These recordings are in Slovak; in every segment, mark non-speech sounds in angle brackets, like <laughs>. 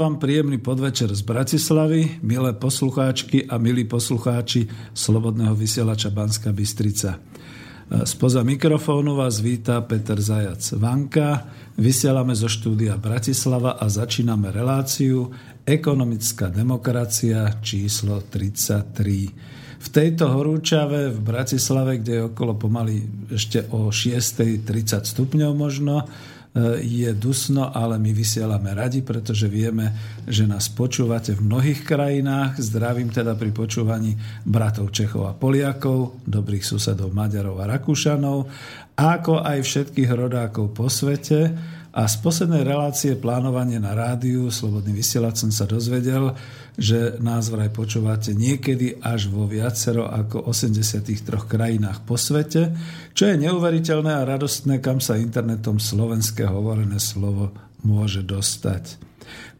Vám príjemný podvečer z Bratislavy, milé poslucháčky a milí poslucháči Slobodného vysielača Banska Bystrica. Spoza mikrofónu vás víta Peter Zajac Vanka. Vysielame zo štúdia Bratislava a začíname reláciu Ekonomická demokracia číslo 33. V tejto horúčave v Bratislave, kde je okolo pomaly ešte o 6.30 stupňov možno, je dusno, ale my vysielame radi, pretože vieme, že nás počúvate v mnohých krajinách. Zdravím teda pri počúvaní bratov Čechov a Poliakov, dobrých susedov Maďarov a Rakúšanov, ako aj všetkých rodákov po svete. A z poslednej relácie plánovanie na rádiu Slobodný vysielač som sa dozvedel, že nás vraj počúvate niekedy až vo viacero ako 83 krajinách po svete, čo je neuveriteľné a radostné, kam sa internetom slovenské hovorené slovo môže dostať.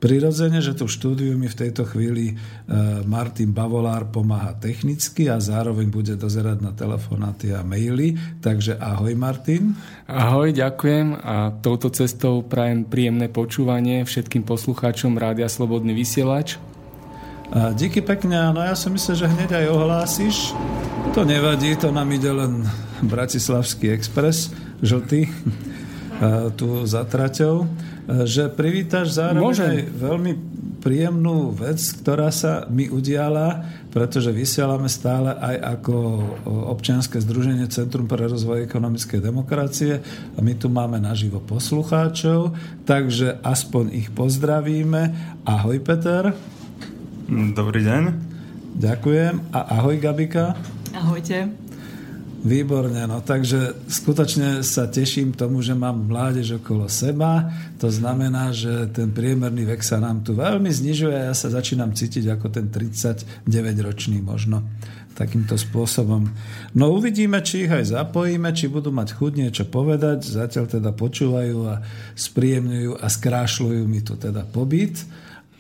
Prirodzene, že tu štúdiu mi v tejto chvíli e, Martin Bavolár pomáha technicky a zároveň bude dozerať na telefonáty a maily. Takže ahoj Martin. Ahoj, ďakujem a touto cestou prajem príjemné počúvanie všetkým poslucháčom Rádia Slobodný vysielač. A díky pekne, no ja som myslel, že hneď aj ohlásiš. To nevadí, to nám ide len Bratislavský expres, žltý. <laughs> tu za traťou, že privítaš zároveň Môžem. aj veľmi príjemnú vec, ktorá sa mi udiala, pretože vysielame stále aj ako občianske združenie Centrum pre rozvoj ekonomickej demokracie a my tu máme naživo poslucháčov, takže aspoň ich pozdravíme. Ahoj Peter. Dobrý deň. Ďakujem. A ahoj Gabika. Ahojte. Výborne, no takže skutočne sa teším tomu, že mám mládež okolo seba. To znamená, že ten priemerný vek sa nám tu veľmi znižuje a ja sa začínam cítiť ako ten 39-ročný možno takýmto spôsobom. No uvidíme, či ich aj zapojíme, či budú mať chuť niečo povedať. Zatiaľ teda počúvajú a spríjemňujú a skrášľujú mi tu teda pobyt.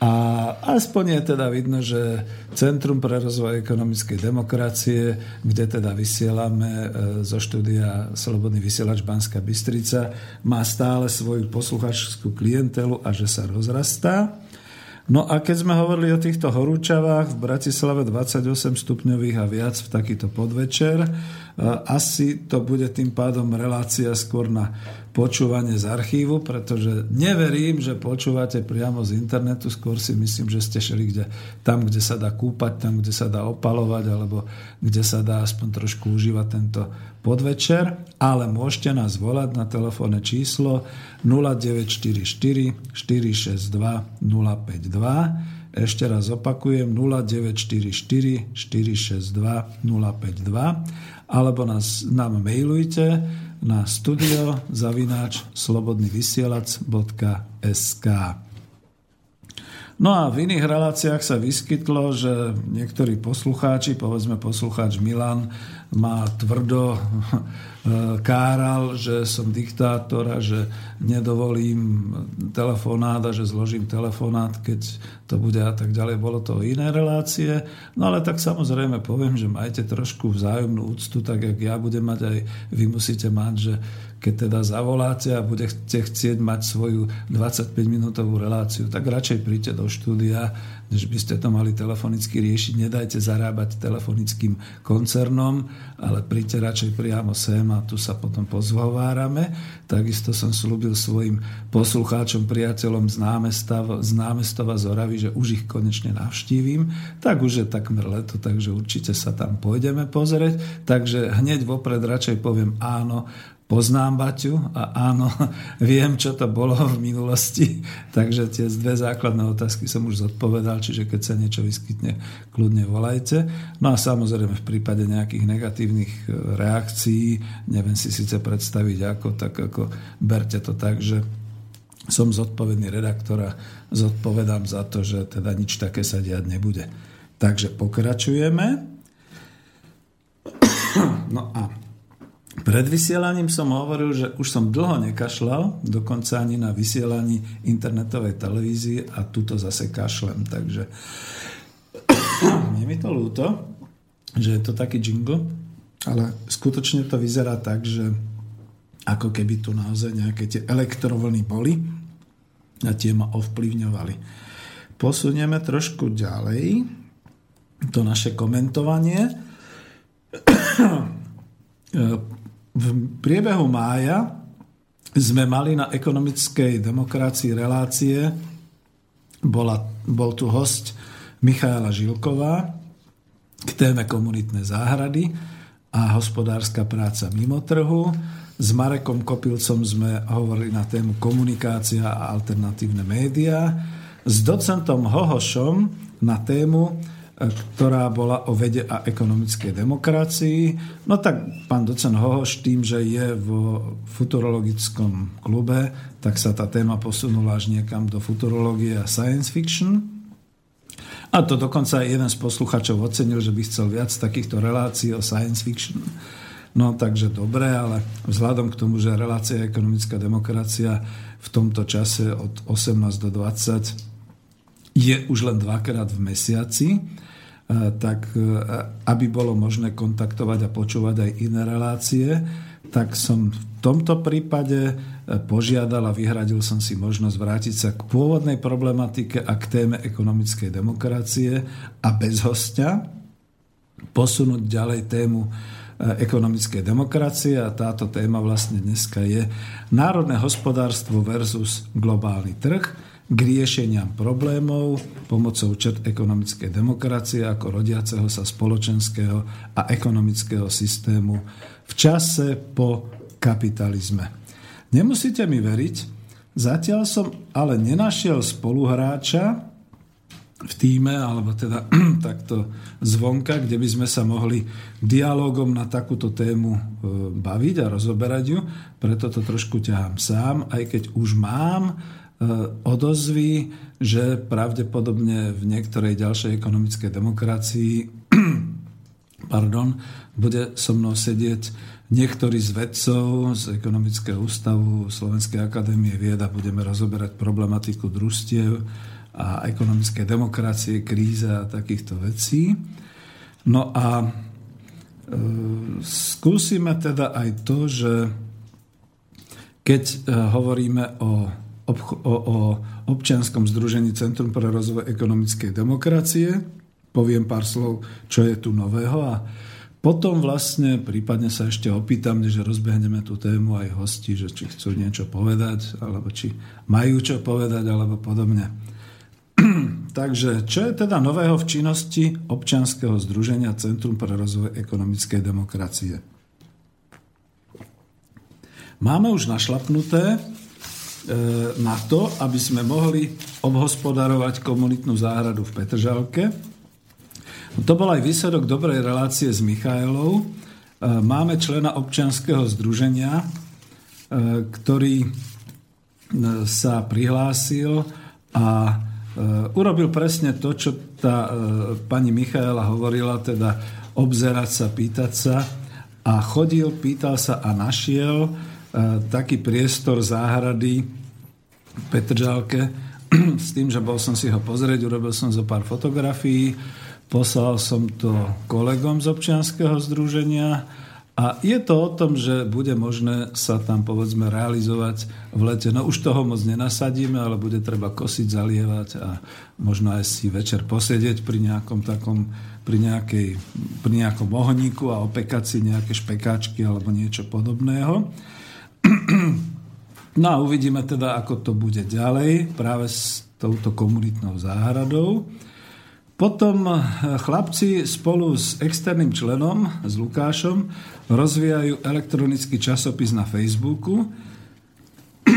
A aspoň je teda vidno, že Centrum pre rozvoj ekonomickej demokracie, kde teda vysielame e, zo štúdia Slobodný vysielač Banská Bystrica, má stále svoju posluchačskú klientelu a že sa rozrastá. No a keď sme hovorili o týchto horúčavách v Bratislave 28 stupňových a viac v takýto podvečer, asi to bude tým pádom relácia skôr na počúvanie z archívu, pretože neverím, že počúvate priamo z internetu, skôr si myslím, že ste šeli kde, tam, kde sa dá kúpať, tam, kde sa dá opalovať, alebo kde sa dá aspoň trošku užívať tento podvečer, ale môžete nás volať na telefónne číslo 0944 462 052 ešte raz opakujem 0944 462 052 alebo nás, nám mailujte na studio zavináč slobodnyvysielac.sk No a v iných reláciách sa vyskytlo, že niektorí poslucháči, povedzme poslucháč Milan, má tvrdo káral, že som diktátor a že nedovolím telefonát a že zložím telefonát, keď to bude a tak ďalej. Bolo to iné relácie. No ale tak samozrejme poviem, že majte trošku vzájomnú úctu, tak jak ja budem mať aj vy musíte mať, že keď teda zavoláte a budete chcieť mať svoju 25-minútovú reláciu, tak radšej príďte do štúdia, než by ste to mali telefonicky riešiť. Nedajte zarábať telefonickým koncernom, ale príďte radšej priamo sem a tu sa potom pozhovárame. Takisto som slúbil svojim poslucháčom, priateľom z, námestava, z námestova z Oravy, že už ich konečne navštívim. Tak už je takmer leto, takže určite sa tam pôjdeme pozrieť. Takže hneď vopred radšej poviem áno, poznám Baťu a áno, <laughs> viem, čo to bolo v minulosti, <laughs> takže tie dve základné otázky som už zodpovedal, čiže keď sa niečo vyskytne, kľudne volajte. No a samozrejme v prípade nejakých negatívnych e, reakcií, neviem si síce predstaviť ako, tak ako berte to tak, že som zodpovedný redaktor a zodpovedám za to, že teda nič také sa diať nebude. Takže pokračujeme. <coughs> No a pred vysielaním som hovoril, že už som dlho nekašľal, dokonca ani na vysielaní internetovej televízie a tuto zase kašlem. Takže <coughs> je mi to ľúto, že je to taký jingle, ale skutočne to vyzerá tak, že ako keby tu naozaj nejaké tie elektrovlny boli a tie ma ovplyvňovali. Posunieme trošku ďalej to naše komentovanie <coughs> v priebehu mája sme mali na ekonomickej demokracii relácie, bola, bol tu host Michaela Žilková k téme komunitné záhrady a hospodárska práca mimo trhu. S Marekom Kopilcom sme hovorili na tému komunikácia a alternatívne médiá. S docentom Hohošom na tému ktorá bola o vede a ekonomickej demokracii. No tak pán docen Hohoš tým, že je v futurologickom klube, tak sa tá téma posunula až niekam do futurológie a science fiction. A to dokonca aj jeden z posluchačov ocenil, že by chcel viac takýchto relácií o science fiction. No takže dobre, ale vzhľadom k tomu, že relácia ekonomická demokracia v tomto čase od 18 do 20 je už len dvakrát v mesiaci, tak e, aby bolo možné kontaktovať a počúvať aj iné relácie, tak som v tomto prípade e, požiadal a vyhradil som si možnosť vrátiť sa k pôvodnej problematike a k téme ekonomickej demokracie a bez hostia posunúť ďalej tému ekonomickej demokracie a táto téma vlastne dneska je národné hospodárstvo versus globálny trh k riešeniam problémov pomocou čert ekonomickej demokracie ako rodiaceho sa spoločenského a ekonomického systému v čase po kapitalizme. Nemusíte mi veriť, Zatiaľ som ale nenašiel spoluhráča v týme, alebo teda <clears throat> takto zvonka, kde by sme sa mohli dialogom na takúto tému e, baviť a rozoberať ju. Preto to trošku ťahám sám, aj keď už mám odozvy, že pravdepodobne v niektorej ďalšej ekonomickej demokracii <clears throat> pardon, bude so mnou sedieť Niektorí z vedcov z Ekonomického ústavu Slovenskej akadémie vied a budeme rozoberať problematiku družstiev a ekonomické demokracie, kríze a takýchto vecí. No a e, skúsime teda aj to, že keď e, hovoríme o, o, o občianskom združení Centrum pre rozvoj ekonomickej demokracie, poviem pár slov, čo je tu nového a potom vlastne prípadne sa ešte opýtam, že rozbehneme tú tému aj hosti, že či chcú niečo povedať, alebo či majú čo povedať, alebo podobne. <clears throat> Takže čo je teda nového v činnosti občianskeho združenia Centrum pre rozvoj ekonomickej demokracie? Máme už našlapnuté na to, aby sme mohli obhospodarovať komunitnú záhradu v Petržalke, to bol aj výsledok dobrej relácie s Michailou. E, máme člena občianského združenia, e, ktorý e, sa prihlásil a urobil presne to, čo tá pani Michaela hovorila, teda obzerať sa, pýtať sa a chodil, pýtal sa a našiel taký priestor záhrady v Petržalke <clears throat> s tým, že bol som si ho pozrieť, urobil som zo pár fotografií Poslal som to kolegom z občianského združenia a je to o tom, že bude možné sa tam povedzme realizovať v lete. No už toho moc nenasadíme, ale bude treba kosiť, zalievať a možno aj si večer posedieť pri nejakom takom, pri, nejakej, pri nejakom ohníku a opekať si nejaké špekáčky alebo niečo podobného. No a uvidíme teda, ako to bude ďalej práve s touto komunitnou záhradou. Potom eh, chlapci spolu s externým členom, s Lukášom, rozvíjajú elektronický časopis na Facebooku. <clears throat>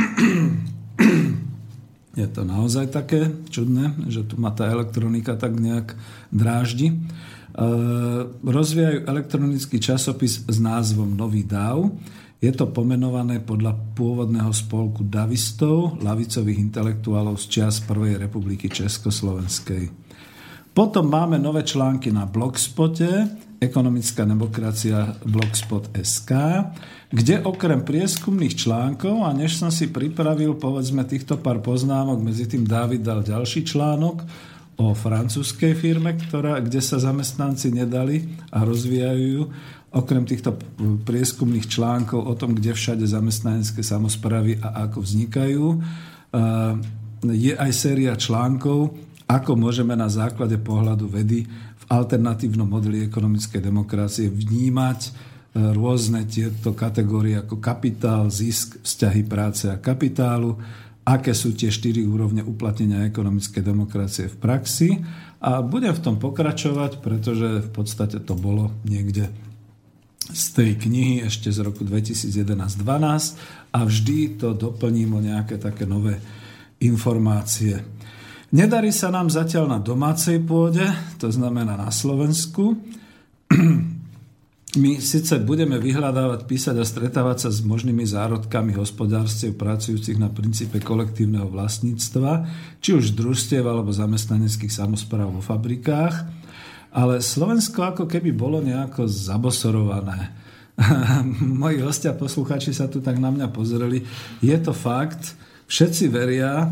Je to naozaj také čudné, že tu ma tá elektronika tak nejak dráždi. Eh, rozvíjajú elektronický časopis s názvom Nový dáv. Je to pomenované podľa pôvodného spolku davistov, lavicových intelektuálov z čias Prvej republiky Československej. Potom máme nové články na Blogspote, ekonomická demokracia blogspot.sk, kde okrem prieskumných článkov, a než som si pripravil povedzme týchto pár poznámok, medzi tým David dal ďalší článok o francúzskej firme, ktorá, kde sa zamestnanci nedali a rozvíjajú okrem týchto prieskumných článkov o tom, kde všade zamestnanecké samozpravy a ako vznikajú. Je aj séria článkov ako môžeme na základe pohľadu vedy v alternatívnom modeli ekonomickej demokracie vnímať e, rôzne tieto kategórie ako kapitál, zisk, vzťahy práce a kapitálu, aké sú tie štyri úrovne uplatnenia ekonomickej demokracie v praxi a budem v tom pokračovať, pretože v podstate to bolo niekde z tej knihy ešte z roku 2011-12 a vždy to doplním o nejaké také nové informácie. Nedarí sa nám zatiaľ na domácej pôde, to znamená na Slovensku. My síce budeme vyhľadávať, písať a stretávať sa s možnými zárodkami hospodárstiev pracujúcich na princípe kolektívneho vlastníctva, či už družstiev alebo zamestnaneckých samozpráv vo fabrikách, ale Slovensko ako keby bolo nejako zabosorované. <laughs> Moji hostia, posluchači sa tu tak na mňa pozreli. Je to fakt, všetci veria,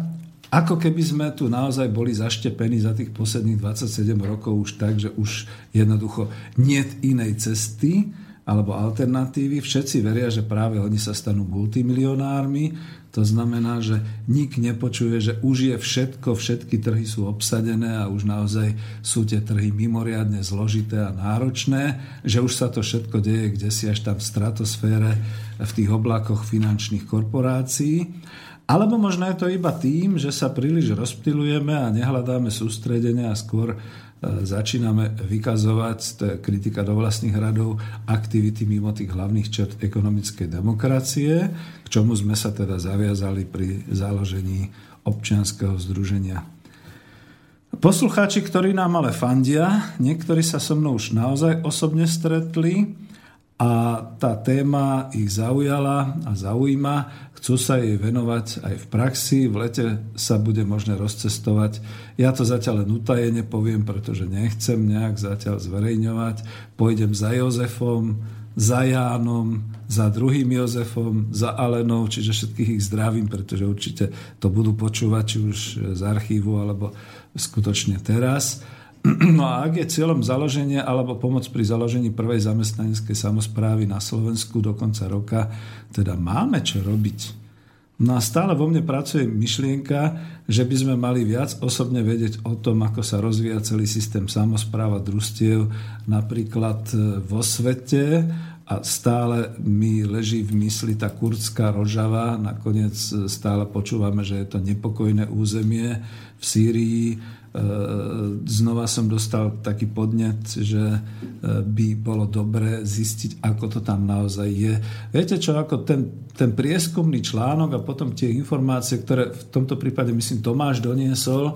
ako keby sme tu naozaj boli zaštepení za tých posledných 27 rokov už tak, že už jednoducho nie inej cesty alebo alternatívy. Všetci veria, že práve oni sa stanú multimilionármi. To znamená, že nik nepočuje, že už je všetko, všetky trhy sú obsadené a už naozaj sú tie trhy mimoriadne zložité a náročné, že už sa to všetko deje kde si až tam v stratosfére, v tých oblakoch finančných korporácií. Alebo možno je to iba tým, že sa príliš rozptilujeme a nehľadáme sústredenie a skôr začíname vykazovať, to je kritika do vlastných radov, aktivity mimo tých hlavných čert ekonomickej demokracie, k čomu sme sa teda zaviazali pri založení občianského združenia. Poslucháči, ktorí nám ale fandia, niektorí sa so mnou už naozaj osobne stretli, a tá téma ich zaujala a zaujíma. Chcú sa jej venovať aj v praxi. V lete sa bude možné rozcestovať. Ja to zatiaľ len utajene poviem, pretože nechcem nejak zatiaľ zverejňovať. Pôjdem za Jozefom, za Jánom, za druhým Jozefom, za Alenou, čiže všetkých ich zdravím, pretože určite to budú počúvať či už z archívu alebo skutočne teraz. No a ak je cieľom založenia alebo pomoc pri založení prvej zamestnaneckej samozprávy na Slovensku do konca roka, teda máme čo robiť. No a stále vo mne pracuje myšlienka, že by sme mali viac osobne vedieť o tom, ako sa rozvíja celý systém samozpráva družstiev napríklad e, vo svete a stále mi leží v mysli tá kurdská rožava. Nakoniec e, stále počúvame, že je to nepokojné územie v Sýrii znova som dostal taký podnet, že e, by bolo dobré zistiť, ako to tam naozaj je. Viete čo, ako ten, ten prieskumný článok a potom tie informácie, ktoré v tomto prípade, myslím, Tomáš doniesol, e,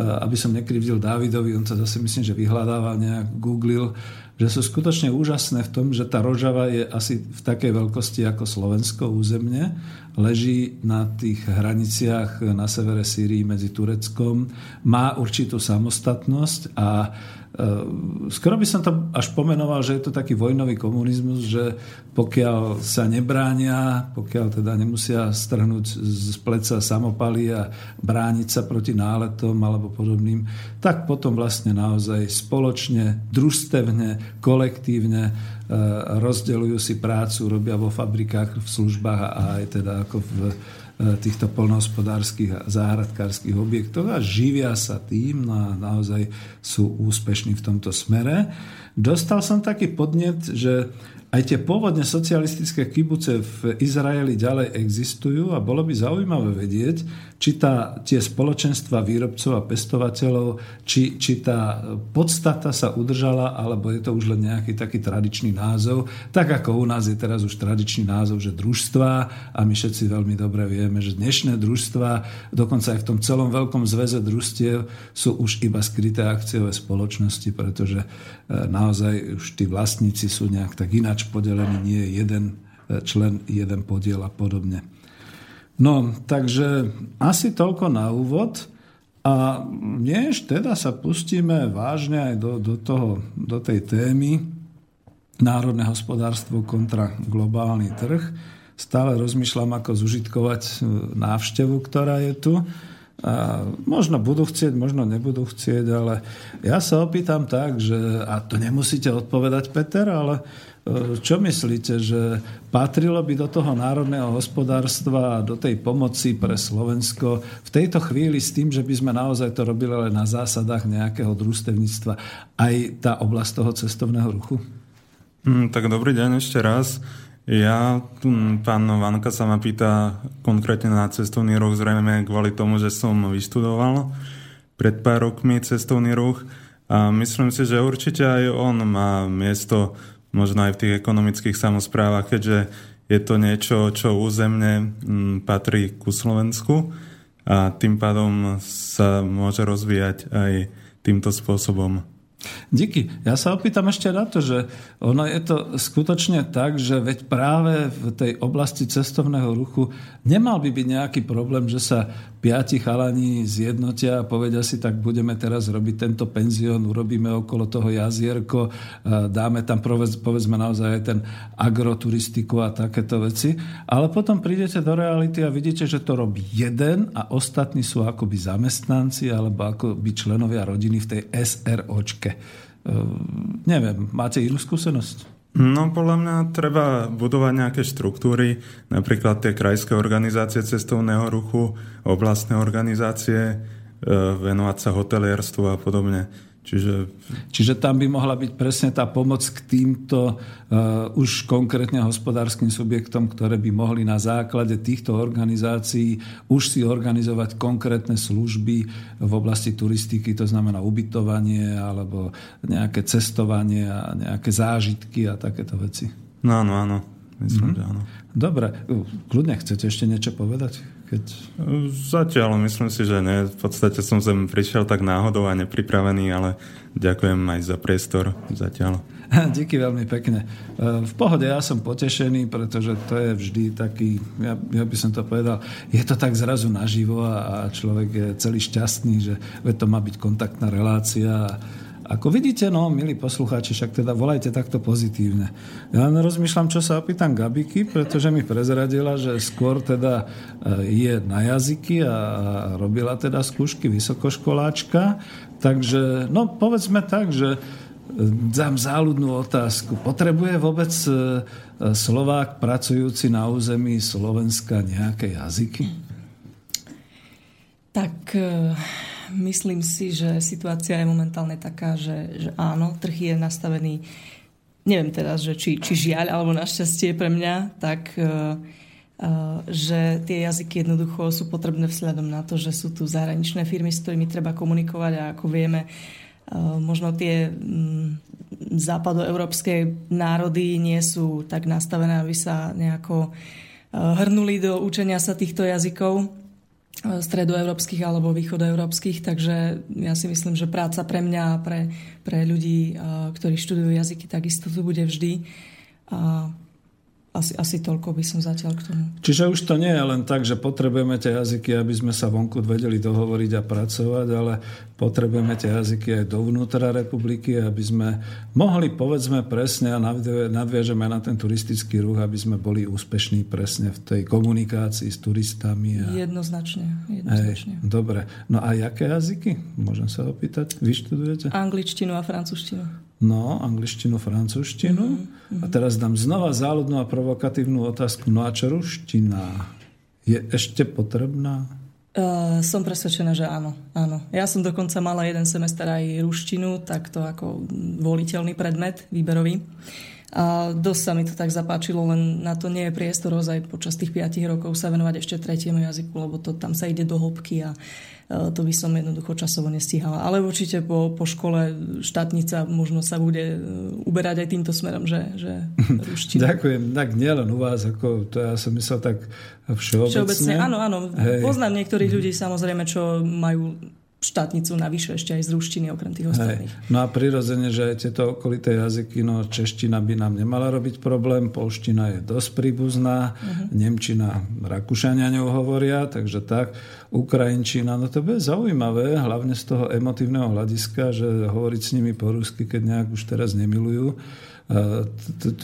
aby som nekrivdil Davidovi, on sa zase myslím, že vyhľadával nejak, googlil, že sú skutočne úžasné v tom, že tá Rožava je asi v takej veľkosti ako Slovensko územne, leží na tých hraniciach na severe Sýrii medzi Tureckom, má určitú samostatnosť a skoro by som to až pomenoval, že je to taký vojnový komunizmus, že pokiaľ sa nebránia, pokiaľ teda nemusia strhnúť z pleca samopaly a brániť sa proti náletom alebo podobným, tak potom vlastne naozaj spoločne, družstevne, kolektívne ehm, rozdeľujú si prácu, robia vo fabrikách, v službách a aj teda ako v týchto polnohospodárskych a záhradkárskych objektov a živia sa tým no a naozaj sú úspešní v tomto smere. Dostal som taký podnet, že aj tie pôvodne socialistické kibuce v Izraeli ďalej existujú a bolo by zaujímavé vedieť, či tá, tie spoločenstva výrobcov a pestovateľov, či, či tá podstata sa udržala, alebo je to už len nejaký taký tradičný názov. Tak ako u nás je teraz už tradičný názov, že družstva a my všetci veľmi dobre vieme, že dnešné družstva, dokonca aj v tom celom veľkom zväze družstiev sú už iba skryté akciové spoločnosti, pretože e, naozaj už tí vlastníci sú nejak tak ináč podelený, nie je jeden e, člen, jeden podiel a podobne. No, takže asi toľko na úvod. A než teda sa pustíme vážne aj do, do, toho, do tej témy národné hospodárstvo kontra globálny trh, stále rozmýšľam, ako zužitkovať e, návštevu, ktorá je tu. A možno budú chcieť, možno nebudú chcieť, ale ja sa opýtam tak, že, a to nemusíte odpovedať, Peter, ale čo myslíte, že patrilo by do toho národného hospodárstva a do tej pomoci pre Slovensko v tejto chvíli s tým, že by sme naozaj to robili len na zásadách nejakého družstevníctva aj tá oblasť toho cestovného ruchu? Mm, tak dobrý deň ešte raz. Ja, pán Vanka sa ma pýta konkrétne na cestovný ruch, zrejme kvôli tomu, že som vyštudoval pred pár rokmi cestovný ruch a myslím si, že určite aj on má miesto možno aj v tých ekonomických samozprávach, keďže je to niečo, čo územne mm, patrí ku Slovensku a tým pádom sa môže rozvíjať aj týmto spôsobom. Díky. Ja sa opýtam ešte na to, že ono je to skutočne tak, že veď práve v tej oblasti cestovného ruchu nemal by byť nejaký problém, že sa piati chalani zjednotia a povedia si, tak budeme teraz robiť tento penzión, urobíme okolo toho jazierko, dáme tam povedzme naozaj aj ten agroturistiku a takéto veci. Ale potom prídete do reality a vidíte, že to robí jeden a ostatní sú akoby zamestnanci alebo akoby členovia rodiny v tej SROčke. Ehm, neviem, máte inú skúsenosť? No podľa mňa treba budovať nejaké štruktúry, napríklad tie krajské organizácie cestovného ruchu, oblastné organizácie, e, venovať sa hotelierstvu a podobne. Čiže... Čiže tam by mohla byť presne tá pomoc k týmto uh, už konkrétne hospodárskym subjektom, ktoré by mohli na základe týchto organizácií už si organizovať konkrétne služby v oblasti turistiky, to znamená ubytovanie alebo nejaké cestovanie a nejaké zážitky a takéto veci. No áno, áno. Myslím, mm-hmm. že áno. Dobre, kľudne chcete ešte niečo povedať? Keď... Zatiaľ myslím si, že nie. V podstate som sem prišiel tak náhodou a nepripravený, ale ďakujem aj za priestor zatiaľ. <laughs> Díky veľmi pekne. V pohode ja som potešený, pretože to je vždy taký, ja, ja by som to povedal, je to tak zrazu naživo a, a človek je celý šťastný, že to má byť kontaktná relácia a ako vidíte, no, milí poslucháči, však teda volajte takto pozitívne. Ja len rozmýšľam, čo sa opýtam Gabiky, pretože mi prezradila, že skôr teda e, je na jazyky a robila teda skúšky vysokoškoláčka. Takže, no, povedzme tak, že e, dám záľudnú otázku. Potrebuje vôbec e, Slovák pracujúci na území Slovenska nejaké jazyky? Tak myslím si, že situácia je momentálne taká, že, že áno, trh je nastavený, neviem teraz, že či, či žiaľ alebo našťastie pre mňa, tak uh, uh, že tie jazyky jednoducho sú potrebné vzhľadom na to, že sú tu zahraničné firmy, s ktorými treba komunikovať a ako vieme, uh, možno tie um, západoeurópske národy nie sú tak nastavené, aby sa nejako hrnuli do učenia sa týchto jazykov stredoeurópskych alebo východoeurópskych, takže ja si myslím, že práca pre mňa a pre, pre ľudí, ktorí študujú jazyky, takisto tu bude vždy. Asi, asi toľko by som zatiaľ k tomu. Čiže už to nie je len tak, že potrebujeme tie jazyky, aby sme sa vonku vedeli dohovoriť a pracovať, ale potrebujeme tie jazyky aj dovnútra republiky, aby sme mohli, povedzme presne, a nadviažeme na ten turistický ruch, aby sme boli úspešní presne v tej komunikácii s turistami. A... Jednoznačne. jednoznačne. Hej, dobre. No a jaké jazyky? Môžem sa opýtať? Vy študujete? Angličtinu a francúzštinu. No, angličtinu, francúzštinu. Mm-hmm. A teraz dám znova záľudnú a provokatívnu otázku. No a čo ruština? Je ešte potrebná? Uh, som presvedčená, že áno, áno. Ja som dokonca mala jeden semester aj ruštinu, takto ako voliteľný predmet výberový. A dosť sa mi to tak zapáčilo, len na to nie je priestor ozaj počas tých 5 rokov sa venovať ešte tretiemu jazyku, lebo to tam sa ide do hĺbky a E, to by som jednoducho časovo nestíhala. Ale určite po, po škole štátnica možno sa bude e, uberať aj týmto smerom, že, že <laughs> ruština. Ďakujem. Tak nielen u vás, ako to ja som myslel tak všeobecne. Všeobecne, áno, áno. Hej. Poznám niektorých ľudí samozrejme, čo majú štátnicu navyše ešte aj z ruštiny okrem tých ostatných. Hej. No a prirodzene, že tieto okolité jazyky, no čeština by nám nemala robiť problém, polština je dosť príbuzná, uh-huh. nemčina, rakúšania ňou hovoria, takže tak, ukrajinčina, no to bude zaujímavé, hlavne z toho emotívneho hľadiska, že hovoriť s nimi po rusky, keď nejak už teraz nemilujú e,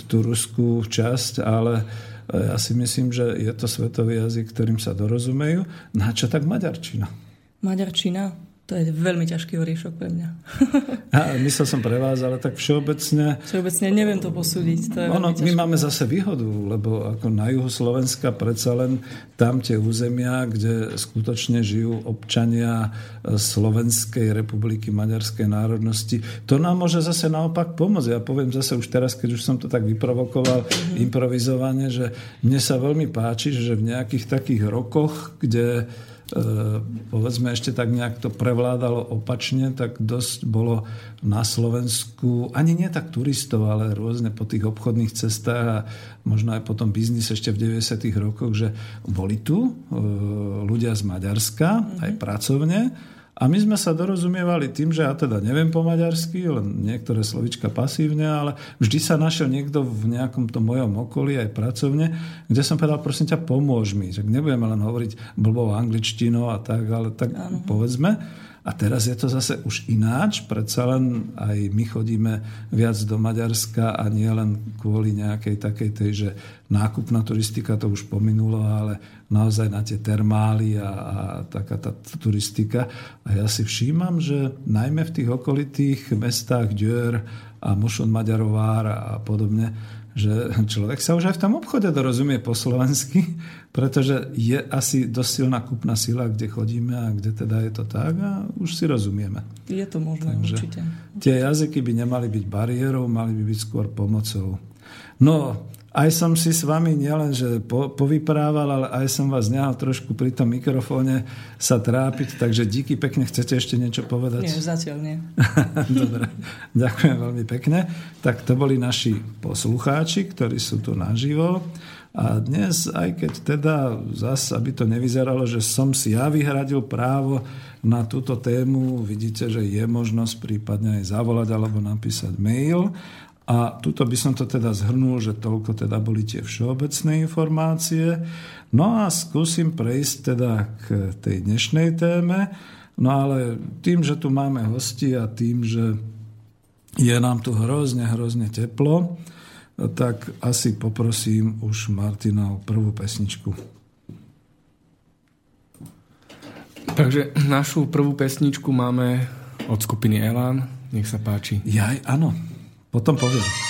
tú ruskú časť, ale e, ja si myslím, že je to svetový jazyk, ktorým sa dorozumejú. Na čo tak maďarčina? Maďarčina? To je veľmi ťažký oriešok pre mňa. <laughs> A myslel som pre vás, ale tak všeobecne... Všeobecne neviem to posúdiť. To je ono, my máme zase výhodu, lebo ako na juhu Slovenska predsa len tam tie územia, kde skutočne žijú občania Slovenskej republiky, maďarskej národnosti, to nám môže zase naopak pomôcť. Ja poviem zase už teraz, keď už som to tak vyprovokoval mm-hmm. improvizovane, že mne sa veľmi páči, že v nejakých takých rokoch, kde povedzme ešte tak nejak to prevládalo opačne, tak dosť bolo na Slovensku, ani nie tak turistov, ale rôzne po tých obchodných cestách a možno aj po tom biznis ešte v 90. rokoch, že boli tu e, ľudia z Maďarska, mm-hmm. aj pracovne, a my sme sa dorozumievali tým, že ja teda neviem po maďarsky, len niektoré slovička pasívne, ale vždy sa našiel niekto v nejakom tom mojom okolí, aj pracovne, kde som povedal, prosím ťa, pomôž mi. Že nebudeme len hovoriť blbou angličtinou a tak, ale tak ano. povedzme. A teraz je to zase už ináč, predsa len aj my chodíme viac do Maďarska a nie len kvôli nejakej takej tej, že nákupná turistika to už pominulo, ale naozaj na tie termály a, a taká tá turistika. A ja si všímam, že najmä v tých okolitých mestách Djör a Mušun Maďarovár a podobne, že človek sa už aj v tom obchode dorozumie po slovensky, pretože je asi dosť silná kúpna sila, kde chodíme a kde teda je to tak a už si rozumieme. Je to možné, Takže určite. Tie jazyky by nemali byť bariérou, mali by byť skôr pomocou. No, aj som si s vami nielen, že po, povyprával, ale aj som vás nehal trošku pri tom mikrofóne sa trápiť, takže díky pekne. Chcete ešte niečo povedať? Nie, zatiaľ nie. <laughs> Dobre, ďakujem veľmi pekne. Tak to boli naši poslucháči, ktorí sú tu naživo. A dnes, aj keď teda zase, aby to nevyzeralo, že som si ja vyhradil právo na túto tému, vidíte, že je možnosť prípadne aj zavolať alebo napísať mail a tuto by som to teda zhrnul, že toľko teda boli tie všeobecné informácie. No a skúsim prejsť teda k tej dnešnej téme. No ale tým, že tu máme hosti a tým, že je nám tu hrozne, hrozne teplo, tak asi poprosím už Martina o prvú pesničku. Takže našu prvú pesničku máme od skupiny Elan. Nech sa páči. Jaj, áno. Potom poviem.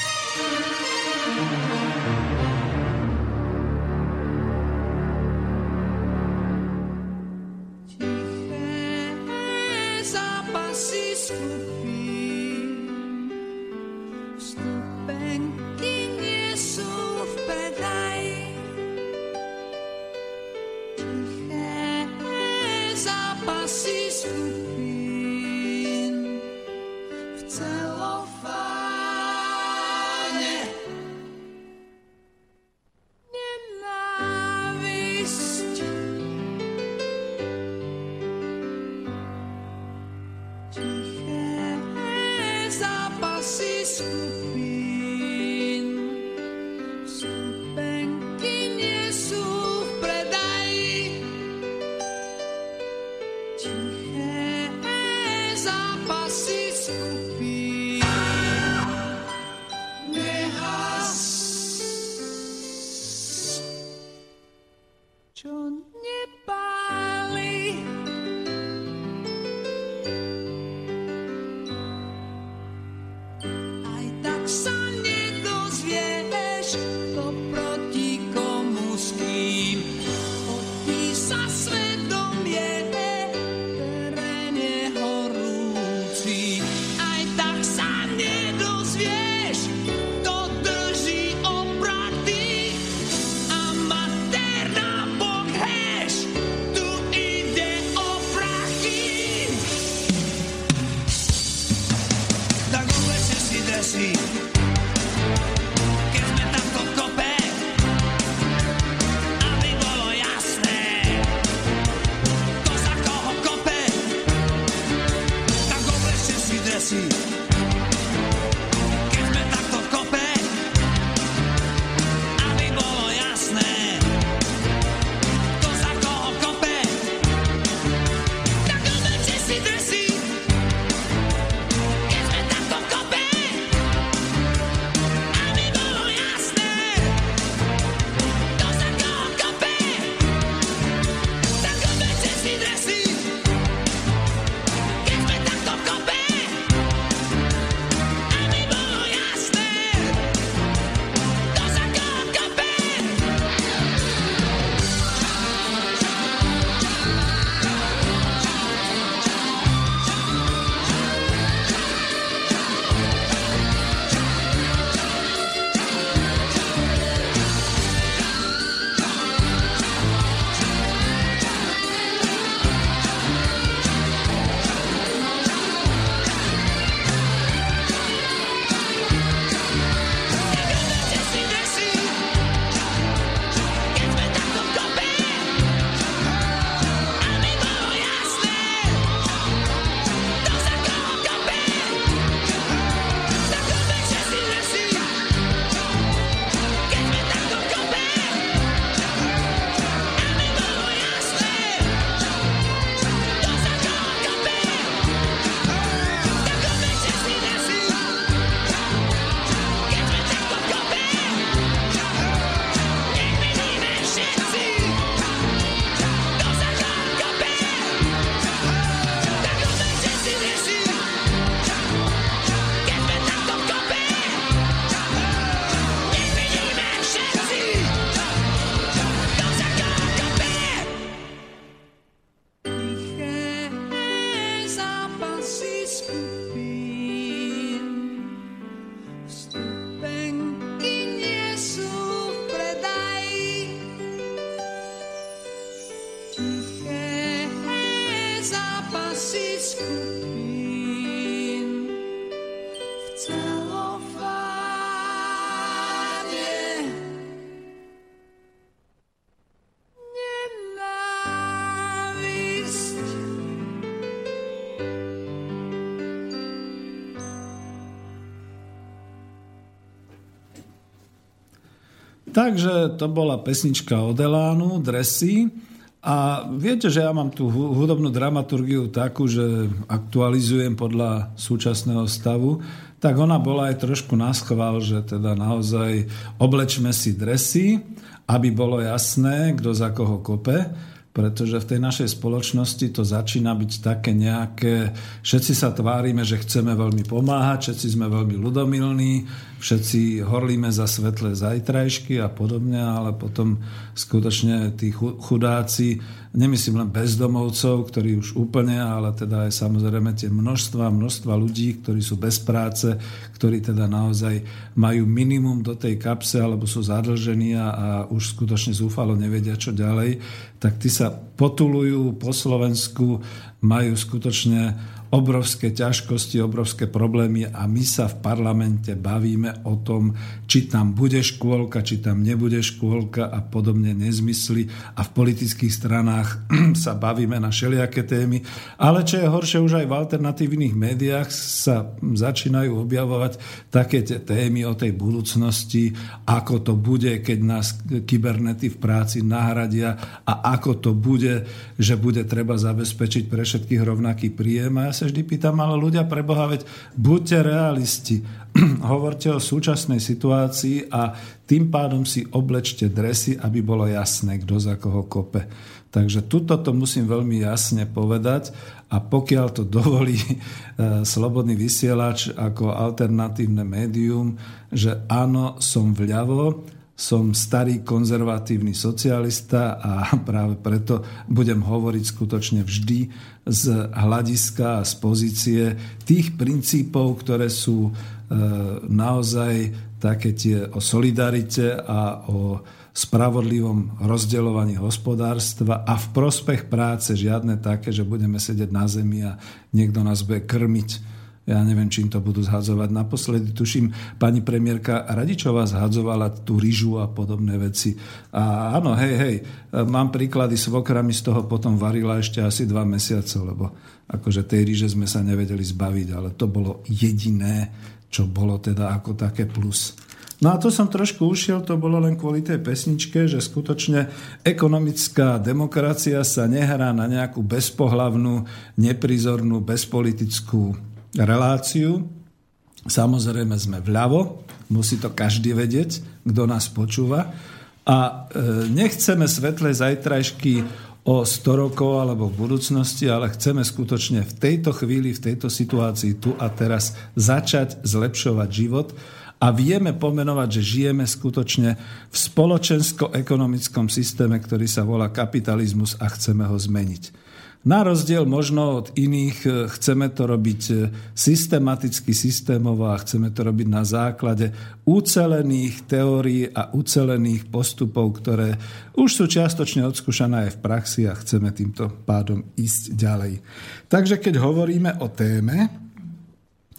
Takže to bola pesnička od Elánu, Dresy. A viete, že ja mám tú hudobnú dramaturgiu takú, že aktualizujem podľa súčasného stavu, tak ona bola aj trošku naschval, že teda naozaj oblečme si dresy, aby bolo jasné, kto za koho kope pretože v tej našej spoločnosti to začína byť také nejaké, všetci sa tvárime, že chceme veľmi pomáhať, všetci sme veľmi ľudomilní, všetci horlíme za svetlé zajtrajšky a podobne, ale potom skutočne tí chudáci, nemyslím len bezdomovcov, ktorí už úplne, ale teda aj samozrejme tie množstva, množstva ľudí, ktorí sú bez práce, ktorí teda naozaj majú minimum do tej kapse alebo sú zadlžení a, a už skutočne zúfalo nevedia, čo ďalej, tak tí sa potulujú po Slovensku, majú skutočne obrovské ťažkosti, obrovské problémy a my sa v parlamente bavíme o tom, či tam bude škôlka, či tam nebude škôlka a podobne nezmysly a v politických stranách <clears throat> sa bavíme na všelijaké témy. Ale čo je horšie, už aj v alternatívnych médiách sa začínajú objavovať také témy o tej budúcnosti, ako to bude, keď nás kybernety v práci nahradia a ako to bude, že bude treba zabezpečiť pre všetkých rovnaký príjem. A ja sa vždy pýtam, ale ľudia preboha, veď buďte realisti, <clears throat> hovorte o súčasnej situácii a tým pádom si oblečte dresy, aby bolo jasné, kto za koho kope. Takže tuto to musím veľmi jasne povedať a pokiaľ to <laughs> dovolí e, Slobodný vysielač ako alternatívne médium, že áno, som vľavo, som starý konzervatívny socialista a <laughs> práve preto budem hovoriť skutočne vždy z hľadiska a z pozície tých princípov, ktoré sú e, naozaj také tie o solidarite a o spravodlivom rozdeľovaní hospodárstva a v prospech práce žiadne také, že budeme sedieť na zemi a niekto nás bude krmiť ja neviem, čím to budú zhadzovať. Naposledy, tuším, pani premiérka Radičová zhadzovala tú ryžu a podobné veci. A áno, hej, hej, mám príklady s vokrami, z toho potom varila ešte asi dva mesiace, lebo akože tej ryže sme sa nevedeli zbaviť, ale to bolo jediné, čo bolo teda ako také plus. No a to som trošku ušiel, to bolo len kvôli tej pesničke, že skutočne ekonomická demokracia sa nehrá na nejakú bezpohlavnú, neprizornú, bezpolitickú reláciu. Samozrejme sme vľavo, musí to každý vedieť, kto nás počúva. A e, nechceme svetlé zajtrajšky o 100 rokov alebo v budúcnosti, ale chceme skutočne v tejto chvíli, v tejto situácii tu a teraz začať zlepšovať život a vieme pomenovať, že žijeme skutočne v spoločensko-ekonomickom systéme, ktorý sa volá kapitalizmus a chceme ho zmeniť. Na rozdiel možno od iných e, chceme to robiť e, systematicky, systémovo a chceme to robiť na základe ucelených teórií a ucelených postupov, ktoré už sú čiastočne odskúšané aj v praxi a chceme týmto pádom ísť ďalej. Takže keď hovoríme o téme,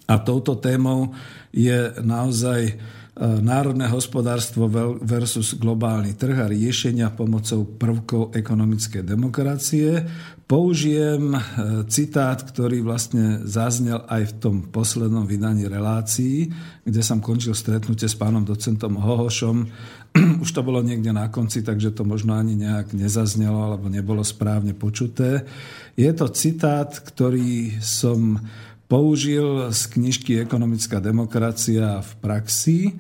a touto témou je naozaj E, národné hospodárstvo versus globálny trh a riešenia pomocou prvkov ekonomickej demokracie. Použijem e, citát, ktorý vlastne zaznel aj v tom poslednom vydaní relácií, kde som končil stretnutie s pánom docentom Hohošom. <clears throat> Už to bolo niekde na konci, takže to možno ani nejak nezaznelo alebo nebolo správne počuté. Je to citát, ktorý som použil z knižky Ekonomická demokracia v praxi. E,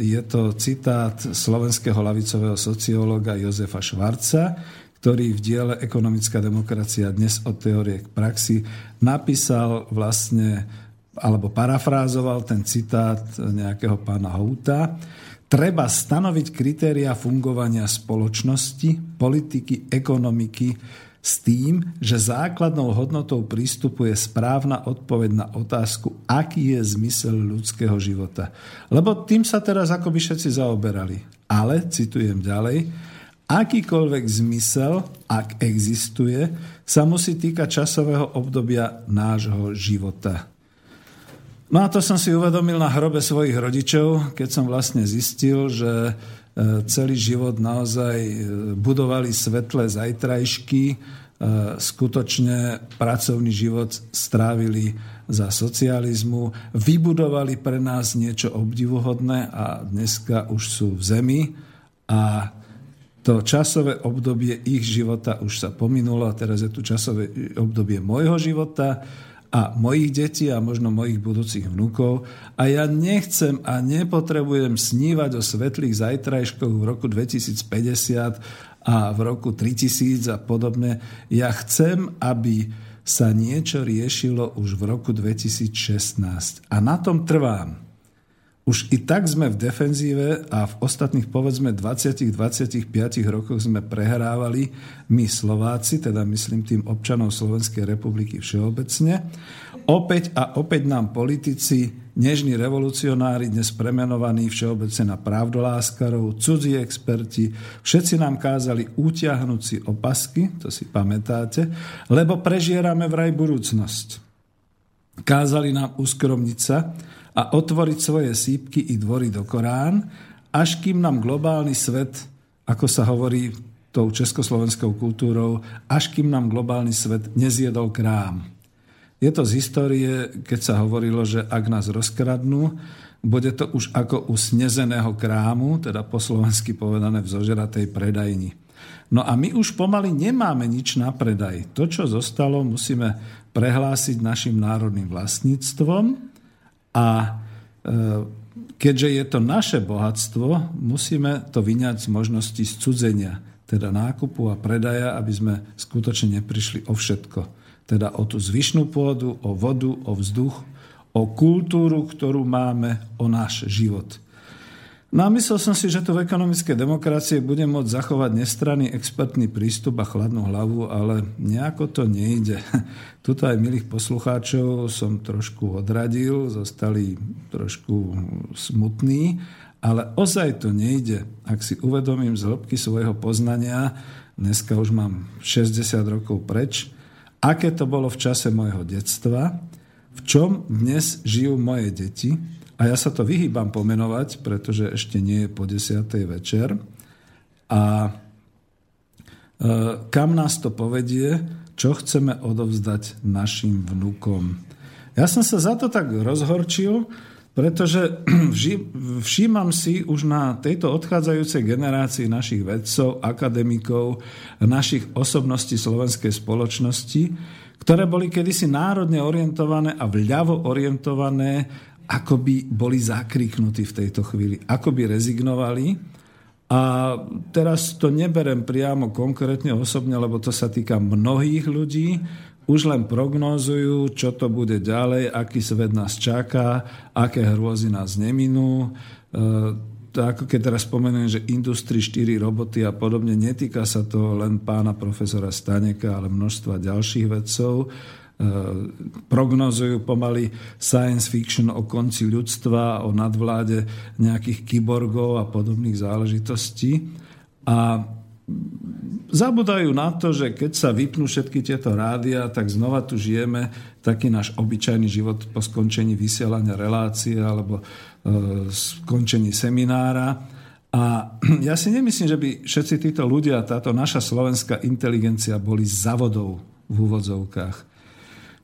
je to citát slovenského lavicového sociológa Jozefa Švarca, ktorý v diele Ekonomická demokracia dnes od teórie k praxi napísal vlastne, alebo parafrázoval ten citát nejakého pána Houta. Treba stanoviť kritéria fungovania spoločnosti, politiky, ekonomiky, s tým, že základnou hodnotou prístupu je správna odpoveď na otázku, aký je zmysel ľudského života. Lebo tým sa teraz akoby všetci zaoberali. Ale, citujem ďalej, akýkoľvek zmysel, ak existuje, sa musí týkať časového obdobia nášho života. No a to som si uvedomil na hrobe svojich rodičov, keď som vlastne zistil, že E, celý život naozaj e, budovali svetlé zajtrajšky skutočne pracovný život strávili za socializmu, vybudovali pre nás niečo obdivuhodné a dneska už sú v zemi a to časové obdobie ich života už sa pominulo teraz je tu časové obdobie môjho života a mojich detí a možno mojich budúcich vnúkov a ja nechcem a nepotrebujem snívať o svetlých zajtrajškoch v roku 2050 a v roku 3000 a podobne. Ja chcem, aby sa niečo riešilo už v roku 2016. A na tom trvám. Už i tak sme v defenzíve a v ostatných povedzme 20-25 rokoch sme prehrávali my Slováci, teda myslím tým občanov Slovenskej republiky všeobecne. Opäť a opäť nám politici, nežní revolucionári, dnes premenovaní všeobecne na pravdoláskarov, cudzí experti, všetci nám kázali utiahnuť si opasky, to si pamätáte, lebo prežierame vraj budúcnosť. Kázali nám uskromniť sa, a otvoriť svoje sípky i dvory do Korán, až kým nám globálny svet, ako sa hovorí tou československou kultúrou, až kým nám globálny svet nezjedol krám. Je to z histórie, keď sa hovorilo, že ak nás rozkradnú, bude to už ako u snezeného krámu, teda po slovensky povedané v zožeratej predajni. No a my už pomaly nemáme nič na predaj. To, čo zostalo, musíme prehlásiť našim národným vlastníctvom a e, keďže je to naše bohatstvo, musíme to vyňať z možnosti scudzenia, teda nákupu a predaja, aby sme skutočne neprišli o všetko. Teda o tú zvyšnú pôdu, o vodu, o vzduch, o kultúru, ktorú máme, o náš život. No a myslel som si, že tu v ekonomickej demokracie bude môcť zachovať nestranný expertný prístup a chladnú hlavu, ale nejako to nejde. <laughs> Tuto aj milých poslucháčov som trošku odradil, zostali trošku smutní, ale ozaj to nejde. Ak si uvedomím z hĺbky svojho poznania, dneska už mám 60 rokov preč, aké to bolo v čase môjho detstva, v čom dnes žijú moje deti, a ja sa to vyhýbam pomenovať, pretože ešte nie je po 10. večer. A e, kam nás to povedie, čo chceme odovzdať našim vnúkom. Ja som sa za to tak rozhorčil, pretože <clears throat> všímam si už na tejto odchádzajúcej generácii našich vedcov, akademikov, našich osobností slovenskej spoločnosti, ktoré boli kedysi národne orientované a vľavo orientované ako by boli zakriknutí v tejto chvíli, ako by rezignovali. A teraz to neberem priamo konkrétne osobne, lebo to sa týka mnohých ľudí. Už len prognózujú, čo to bude ďalej, aký svet nás čaká, aké hrôzy nás neminú. E, to ako keď teraz spomeniem, že Industry 4 roboty a podobne, netýka sa to len pána profesora Staneka, ale množstva ďalších vedcov prognozujú pomaly science fiction o konci ľudstva, o nadvláde nejakých kyborgov a podobných záležitostí. A zabudajú na to, že keď sa vypnú všetky tieto rádia, tak znova tu žijeme taký náš obyčajný život po skončení vysielania relácie alebo e, skončení seminára. A <clears throat> ja si nemyslím, že by všetci títo ľudia, táto naša slovenská inteligencia boli zavodou v úvodzovkách.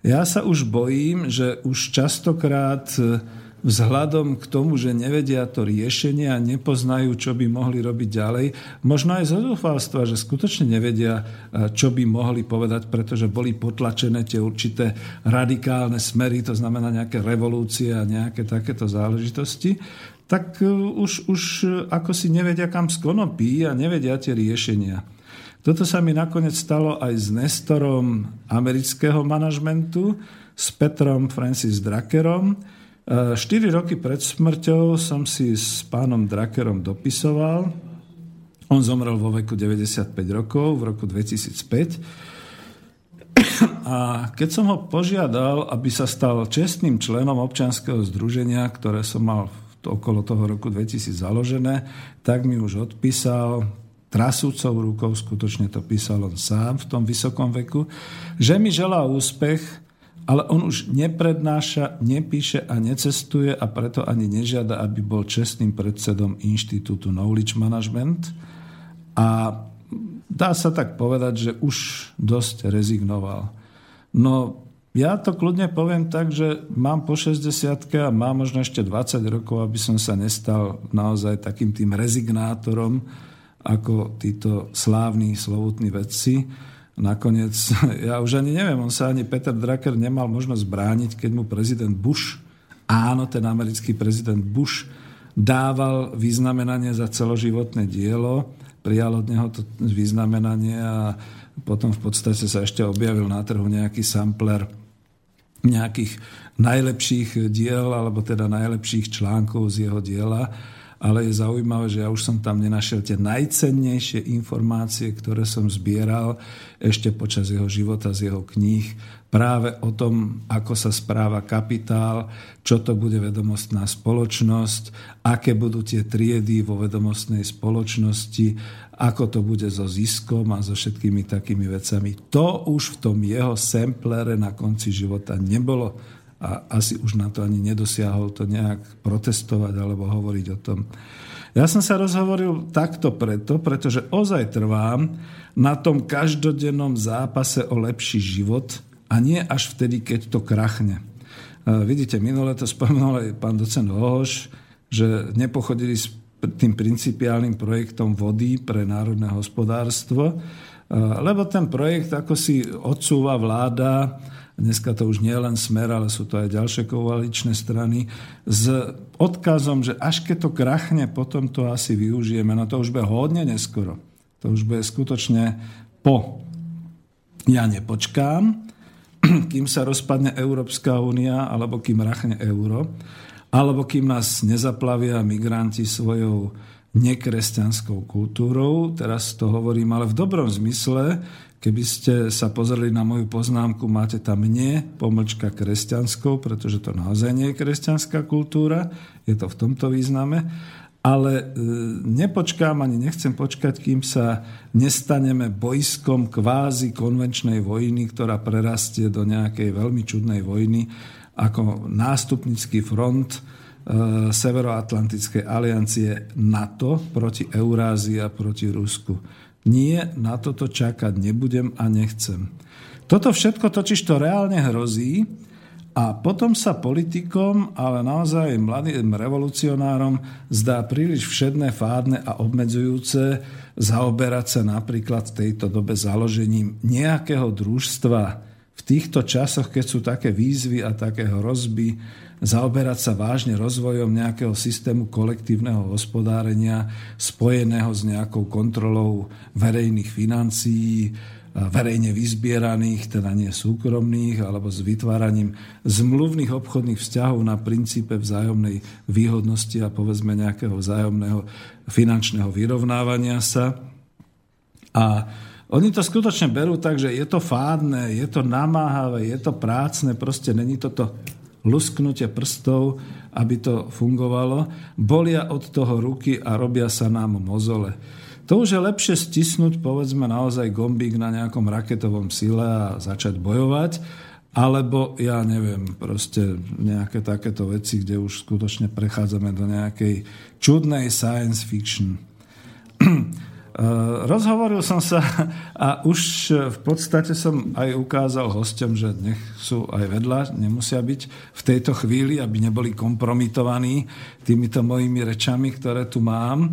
Ja sa už bojím, že už častokrát e, vzhľadom k tomu, že nevedia to riešenie a nepoznajú, čo by mohli robiť ďalej, možno aj zo zúfalstva, že skutočne nevedia, e, čo by mohli povedať, pretože boli potlačené tie určité radikálne smery, to znamená nejaké revolúcie a nejaké takéto záležitosti, tak e, už, už ako si nevedia, kam skonopí a nevedia tie riešenia. Toto sa mi nakoniec stalo aj s Nestorom amerického manažmentu, s Petrom Francis Drakerom. 4 e, roky pred smrťou som si s pánom Drakerom dopisoval. On zomrel vo veku 95 rokov v roku 2005. A keď som ho požiadal, aby sa stal čestným členom občianskeho združenia, ktoré som mal okolo toho roku 2000 založené, tak mi už odpísal trasúcou rukou, skutočne to písal on sám v tom vysokom veku, že mi želá úspech, ale on už neprednáša, nepíše a necestuje a preto ani nežiada, aby bol čestným predsedom Inštitútu Knowledge Management. A dá sa tak povedať, že už dosť rezignoval. No ja to kľudne poviem tak, že mám po 60 a mám možno ešte 20 rokov, aby som sa nestal naozaj takým tým rezignátorom, ako títo slávni, slovutní vedci. Nakoniec, <laughs> ja už ani neviem, on sa ani Peter Drucker nemal možnosť brániť, keď mu prezident Bush, áno, ten americký prezident Bush, dával vyznamenanie za celoživotné dielo, prijal od neho to vyznamenanie a potom v podstate sa ešte objavil na trhu nejaký sampler nejakých najlepších diel, alebo teda najlepších článkov z jeho diela ale je zaujímavé, že ja už som tam nenašiel tie najcennejšie informácie, ktoré som zbieral ešte počas jeho života z jeho kníh, práve o tom, ako sa správa kapitál, čo to bude vedomostná spoločnosť, aké budú tie triedy vo vedomostnej spoločnosti, ako to bude so ziskom a so všetkými takými vecami. To už v tom jeho semplere na konci života nebolo a asi už na to ani nedosiahol to nejak protestovať alebo hovoriť o tom. Ja som sa rozhovoril takto preto, pretože ozaj trvám na tom každodennom zápase o lepší život a nie až vtedy, keď to krachne. Vidíte, minule to spomenul aj pán docent Hohoš, že nepochodili s tým principiálnym projektom vody pre národné hospodárstvo, lebo ten projekt ako si odsúva vláda dneska to už nie je len Smer, ale sú to aj ďalšie koaličné strany, s odkazom, že až keď to krachne, potom to asi využijeme. No to už bude hodne neskoro. To už bude skutočne po. Ja nepočkám, <clears throat> kým sa rozpadne Európska únia, alebo kým rachne euro, alebo kým nás nezaplavia migranti svojou nekresťanskou kultúrou. Teraz to hovorím, ale v dobrom zmysle, Keby ste sa pozreli na moju poznámku, máte tam nie pomlčka kresťanskou, pretože to naozaj nie je kresťanská kultúra, je to v tomto význame, ale e, nepočkám ani nechcem počkať, kým sa nestaneme bojskom kvázi konvenčnej vojny, ktorá prerastie do nejakej veľmi čudnej vojny ako nástupnický front Severoatlantickej aliancie NATO proti Eurázii a proti Rusku. Nie, na toto čakať nebudem a nechcem. Toto všetko totiž to reálne hrozí a potom sa politikom, ale naozaj mladým revolucionárom zdá príliš všedné, fádne a obmedzujúce zaoberať sa napríklad v tejto dobe založením nejakého družstva v týchto časoch, keď sú také výzvy a také hrozby, zaoberať sa vážne rozvojom nejakého systému kolektívneho hospodárenia spojeného s nejakou kontrolou verejných financií, verejne vyzbieraných, teda nie súkromných, alebo s vytváraním zmluvných obchodných vzťahov na princípe vzájomnej výhodnosti a povedzme nejakého vzájomného finančného vyrovnávania sa. A oni to skutočne berú tak, že je to fádne, je to namáhavé, je to prácne, proste není toto lusknutie prstov, aby to fungovalo. Bolia od toho ruky a robia sa nám mozole. To už je lepšie stisnúť, povedzme, naozaj gombík na nejakom raketovom sile a začať bojovať, alebo ja neviem, proste nejaké takéto veci, kde už skutočne prechádzame do nejakej čudnej science fiction. <clears throat> Eh, rozhovoril som sa a už v podstate som aj ukázal hostom, že nech sú aj vedľa, nemusia byť v tejto chvíli, aby neboli kompromitovaní týmito mojimi rečami, ktoré tu mám.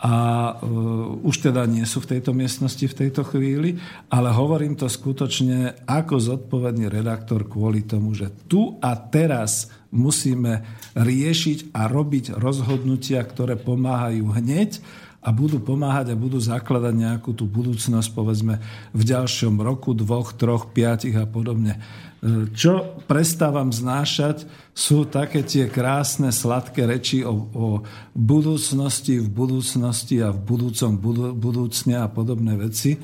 A uh, už teda nie sú v tejto miestnosti v tejto chvíli, ale hovorím to skutočne ako zodpovedný redaktor kvôli tomu, že tu a teraz musíme riešiť a robiť rozhodnutia, ktoré pomáhajú hneď a budú pomáhať a budú zakladať nejakú tú budúcnosť, povedzme, v ďalšom roku, dvoch, troch, piatich a podobne. E, čo prestávam znášať, sú také tie krásne, sladké reči o, o budúcnosti, v budúcnosti a v budúcom budúcne a podobné veci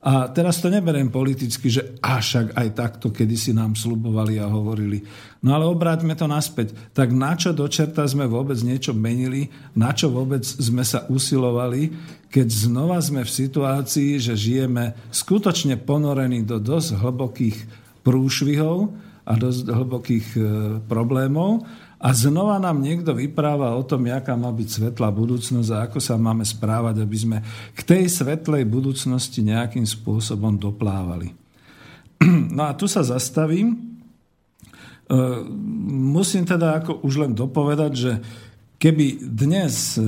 a teraz to neberiem politicky, že a však aj takto kedysi nám slubovali a hovorili. No ale obráťme to naspäť. Tak na čo do čerta sme vôbec niečo menili? Na čo vôbec sme sa usilovali, keď znova sme v situácii, že žijeme skutočne ponorení do dosť hlbokých prúšvihov a dosť hlbokých e, problémov A znova nám niekto vypráva o tom, aká má byť svetlá budúcnosť a ako sa máme správať, aby sme k tej svetlej budúcnosti nejakým spôsobom doplávali. <clears throat> No a tu sa zastavím. E, musím teda ako už len dopovedať, že keby dnes e,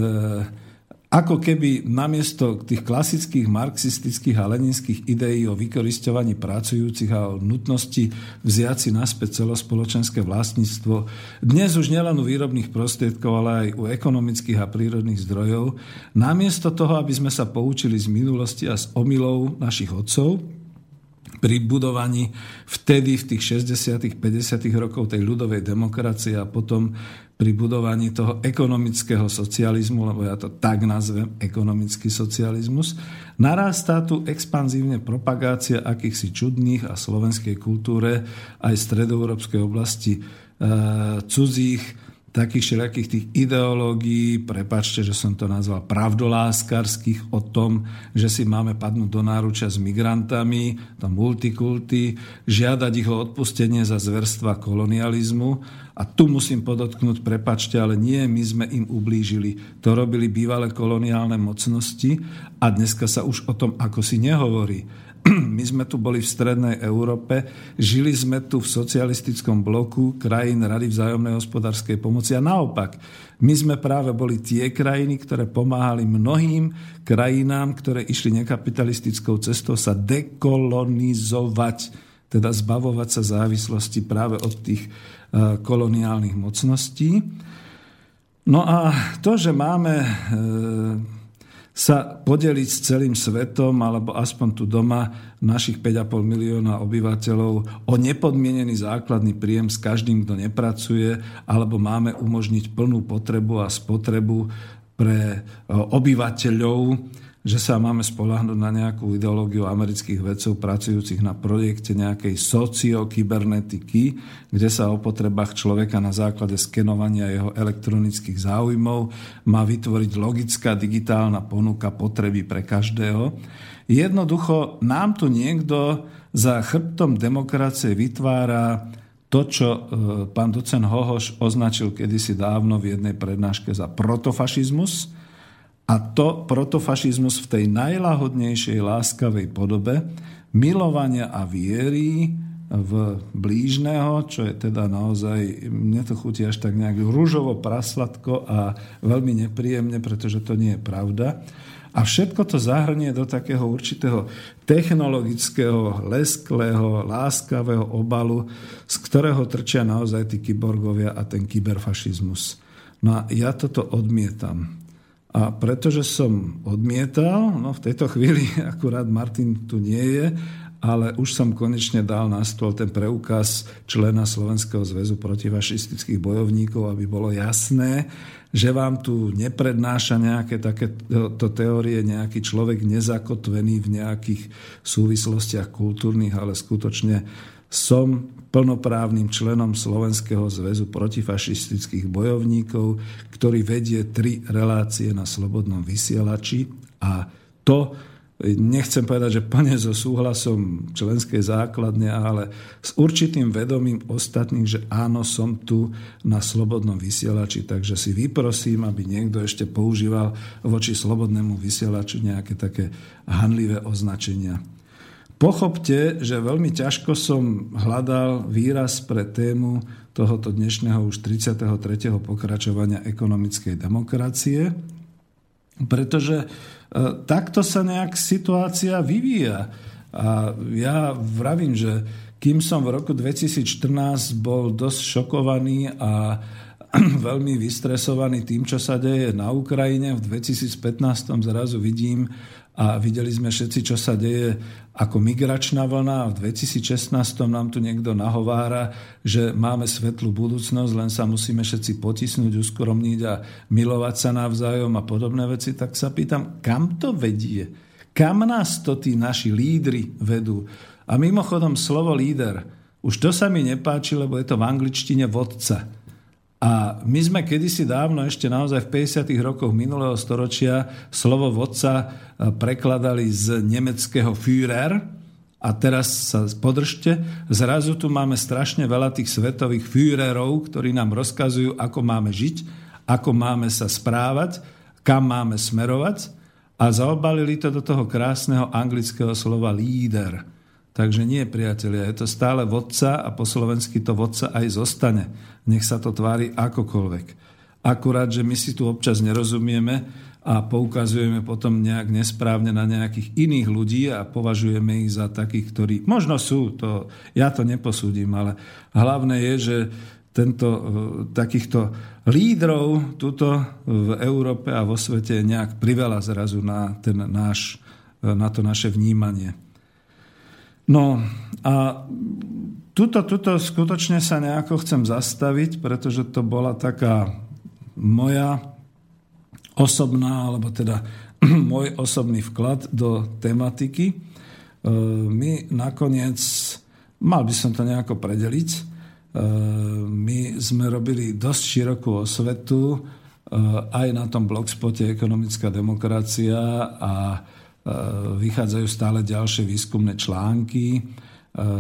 ako keby namiesto tých klasických marxistických a leninských ideí o vykoristovaní pracujúcich a o nutnosti vziať si naspäť celospoločenské vlastníctvo, dnes už nielen u výrobných prostriedkov, ale aj u ekonomických a prírodných zdrojov, namiesto toho, aby sme sa poučili z minulosti a z omylov našich otcov, pri budovaní vtedy v tých 60 50 rokov tej ľudovej demokracie a potom pri budovaní toho ekonomického socializmu, lebo ja to tak nazvem, ekonomický socializmus, narastá tu expanzívne propagácia akýchsi čudných a slovenskej kultúre aj stredoeurópskej oblasti e, cudzích takých všelijakých tých ideológií, prepačte, že som to nazval pravdoláskarských, o tom, že si máme padnúť do náručia s migrantami, to multikulty, žiadať ich o odpustenie za zverstva kolonializmu. A tu musím podotknúť, prepačte, ale nie my sme im ublížili. To robili bývalé koloniálne mocnosti a dneska sa už o tom ako si nehovorí. <clears throat> My sme tu boli v strednej Európe, žili sme tu v socialistickom bloku krajín Rady vzájomnej hospodárskej pomoci a naopak, my sme práve boli tie krajiny, ktoré pomáhali mnohým krajinám, ktoré išli nekapitalistickou cestou sa dekolonizovať, teda zbavovať sa závislosti práve od tých eh, koloniálnych mocností. No a to, že máme eh, sa podeliť s celým svetom, alebo aspoň tu doma, našich 5,5 milióna obyvateľov o nepodmienený základný príjem s každým, kto nepracuje, alebo máme umožniť plnú potrebu a spotrebu pre obyvateľov že sa máme spolahnuť na nejakú ideológiu amerických vedcov pracujúcich na projekte nejakej sociokybernetiky, kde sa o potrebách človeka na základe skenovania jeho elektronických záujmov má vytvoriť logická digitálna ponuka potreby pre každého. Jednoducho nám tu niekto za chrbtom demokracie vytvára to, čo e, pán docen Hohoš označil kedysi dávno v jednej prednáške za protofašizmus, a to protofašizmus v tej najlahodnejšej láskavej podobe milovania a viery v blížneho, čo je teda naozaj, mne to chutí až tak nejak rúžovo prasladko a veľmi nepríjemne, pretože to nie je pravda. A všetko to zahrnie do takého určitého technologického, lesklého, láskavého obalu, z ktorého trčia naozaj tí kyborgovia a ten kyberfašizmus. No a ja toto odmietam. A pretože som odmietal, no v tejto chvíli <laughs> akurát Martin tu nie je, ale už som konečne dal na stôl ten preukaz člena Slovenského zväzu protifašistických bojovníkov, aby bolo jasné, že vám tu neprednáša nejaké takéto teórie nejaký človek nezakotvený v nejakých súvislostiach kultúrnych, ale skutočne som plnoprávnym členom Slovenského zväzu protifašistických bojovníkov, ktorý vedie tri relácie na slobodnom vysielači a to nechcem povedať, že plne so súhlasom členskej základne, ale s určitým vedomím ostatných, že áno, som tu na slobodnom vysielači, takže si vyprosím, aby niekto ešte používal voči slobodnému vysielaču nejaké také hanlivé označenia. Pochopte, že veľmi ťažko som hľadal výraz pre tému tohoto dnešného už 33. pokračovania ekonomickej demokracie, pretože e, takto sa nejak situácia vyvíja. A ja vravím, že kým som v roku 2014 bol dosť šokovaný a <clears throat> veľmi vystresovaný tým, čo sa deje na Ukrajine, v 2015 zrazu vidím a videli sme všetci, čo sa deje ako migračná vlna v 2016 nám tu niekto nahovára, že máme svetlú budúcnosť, len sa musíme všetci potisnúť, uskoromniť a milovať sa navzájom a podobné veci, tak sa pýtam, kam to vedie? Kam nás to tí naši lídry vedú? A mimochodom slovo líder, už to sa mi nepáči, lebo je to v angličtine vodca. A my sme kedysi dávno, ešte naozaj v 50. rokoch minulého storočia, slovo vodca e, prekladali z nemeckého Führer A teraz sa podržte, zrazu tu máme strašne veľa tých svetových Führerov, ktorí nám rozkazujú, ako máme žiť, ako máme sa správať, kam máme smerovať a zaobalili to do toho krásneho anglického slova líder. Takže nie, priatelia, je to stále vodca a po slovensky to vodca aj zostane. Nech sa to tvári akokoľvek. Akurát, že my si tu občas nerozumieme a poukazujeme potom nejak nesprávne na nejakých iných ľudí a považujeme ich za takých, ktorí možno sú, to, ja to neposúdim, ale hlavné je, že tento, e, takýchto lídrov tuto v Európe a vo svete nejak priveľa zrazu na, ten náš, e, na to naše vnímanie. No a tuto, tuto skutočne sa nejako chcem zastaviť, pretože to bola taká moja osobná, alebo teda <clears throat> môj osobný vklad do tematiky. E, my nakoniec, mal by som to nejako predeliť, e, my sme robili dosť širokú osvetu e, aj na tom blogspote Ekonomická demokracia a vychádzajú stále ďalšie výskumné články.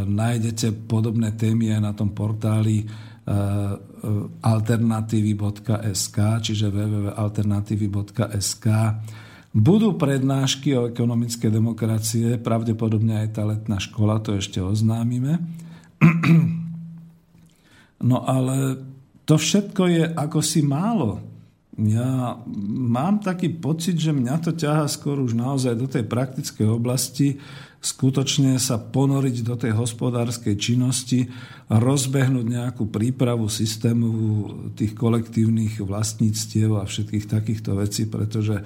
Nájdete podobné témy aj na tom portáli alternatívy.sk, čiže www.alternatívy.sk. Budú prednášky o ekonomické demokracie, pravdepodobne aj tá letná škola, to ešte oznámime. <clears throat> No ale to všetko je ako si málo. Ja mám taký pocit, že mňa to ťaha skôr už naozaj do tej praktickej oblasti, skutočne sa ponoriť do tej hospodárskej činnosti, rozbehnúť nejakú prípravu systému tých kolektívnych vlastníctiev a všetkých takýchto vecí, pretože e,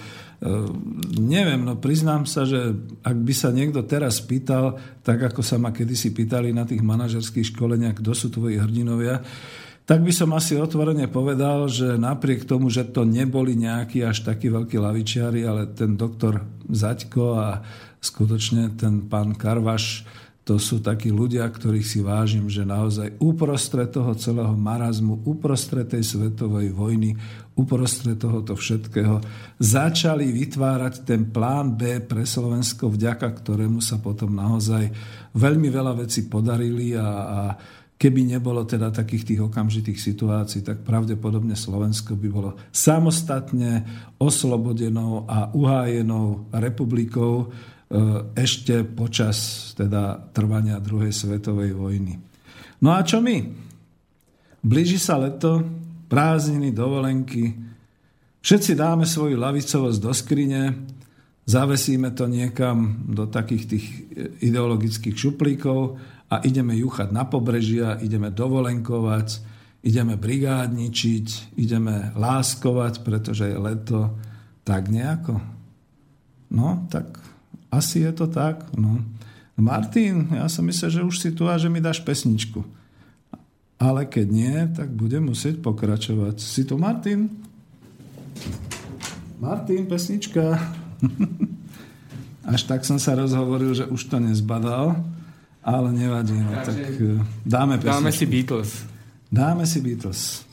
neviem, no priznám sa, že ak by sa niekto teraz pýtal, tak ako sa ma kedysi pýtali na tých manažerských školeniach, kto sú tvoji hrdinovia, tak by som asi otvorene povedal, že napriek tomu, že to neboli nejakí až takí veľkí lavičiari, ale ten doktor Zaďko a skutočne ten pán Karvaš, to sú takí ľudia, ktorých si vážim, že naozaj uprostred toho celého marazmu, uprostred tej svetovej vojny, uprostred tohoto všetkého začali vytvárať ten plán B pre Slovensko, vďaka ktorému sa potom naozaj veľmi veľa vecí podarili a, a Keby nebolo teda takých tých okamžitých situácií, tak pravdepodobne Slovensko by bolo samostatne oslobodenou a uhájenou republikou E, ešte počas teda trvania druhej svetovej vojny. No a čo my? Blíži sa leto, prázdniny, dovolenky. Všetci dáme svoju lavicovosť do skrine, zavesíme to niekam do takých tých ideologických šuplíkov a ideme juchať na pobrežia, ideme dovolenkovať, ideme brigádničiť, ideme láskovať, pretože je leto. Tak nejako. No, tak asi je to tak. No. Martin, ja som myslel, že už si tu a že mi dáš pesničku. Ale keď nie, tak budem musieť pokračovať. Si tu Martin? Martin, pesnička. <laughs> Až tak som sa rozhovoril, že už to nezbadal, ale nevadí. No, tak eh, dáme pesničku. Dáme si Beatles. Dáme si Beatles.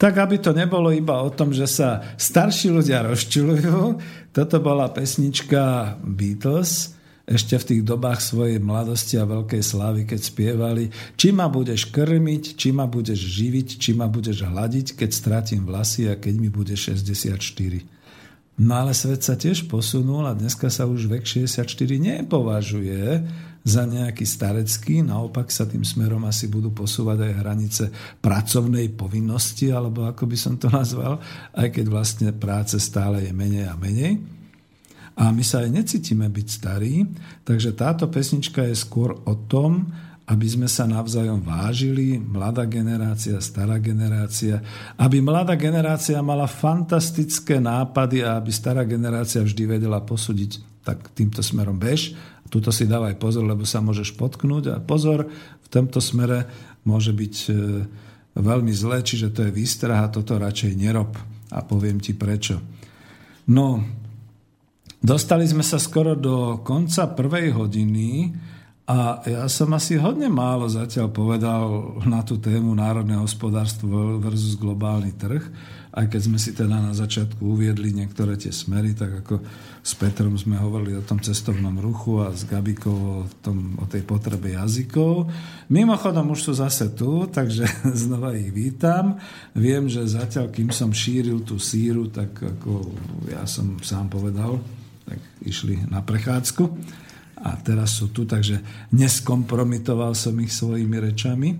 Tak, aby to nebolo iba o tom, že sa starší ľudia rozčulujú, toto bola pesnička Beatles, ešte v tých dobách svojej mladosti a veľkej slávy, keď spievali či ma budeš krmiť, či ma budeš živiť, či ma budeš hľadiť, keď stratím vlasy a keď mi bude 64. No ale svet sa tiež posunul a dneska sa už vek 64 nepovažuje za nejaký starecký, naopak sa tým smerom asi budú posúvať aj hranice pracovnej povinnosti, alebo ako by som to nazval, aj keď vlastne práce stále je menej a menej. A my sa aj necítime byť starí, takže táto pesnička je skôr o tom, aby sme sa navzájom vážili, mladá generácia, stará generácia, aby mladá generácia mala fantastické nápady a aby stará generácia vždy vedela posúdiť, tak týmto smerom bež, tuto si dávaj pozor, lebo sa môžeš potknúť. A pozor, v tomto smere môže byť e, veľmi zlé, čiže to je výstraha, toto radšej nerob. A poviem ti prečo. No, dostali sme sa skoro do konca prvej hodiny a ja som asi hodne málo zatiaľ povedal na tú tému národné hospodárstvo versus globálny trh, aj keď sme si teda na začiatku uviedli niektoré tie smery, tak ako s Petrom sme hovorili o tom cestovnom ruchu a s Gabikou o, tom, o tej potrebe jazykov. Mimochodom už sú zase tu, takže <laughs> znova ich vítam. Viem, že zatiaľ, kým som šíril tú síru, tak ako ja som sám povedal, tak išli na prechádzku a teraz sú tu, takže neskompromitoval som ich svojimi rečami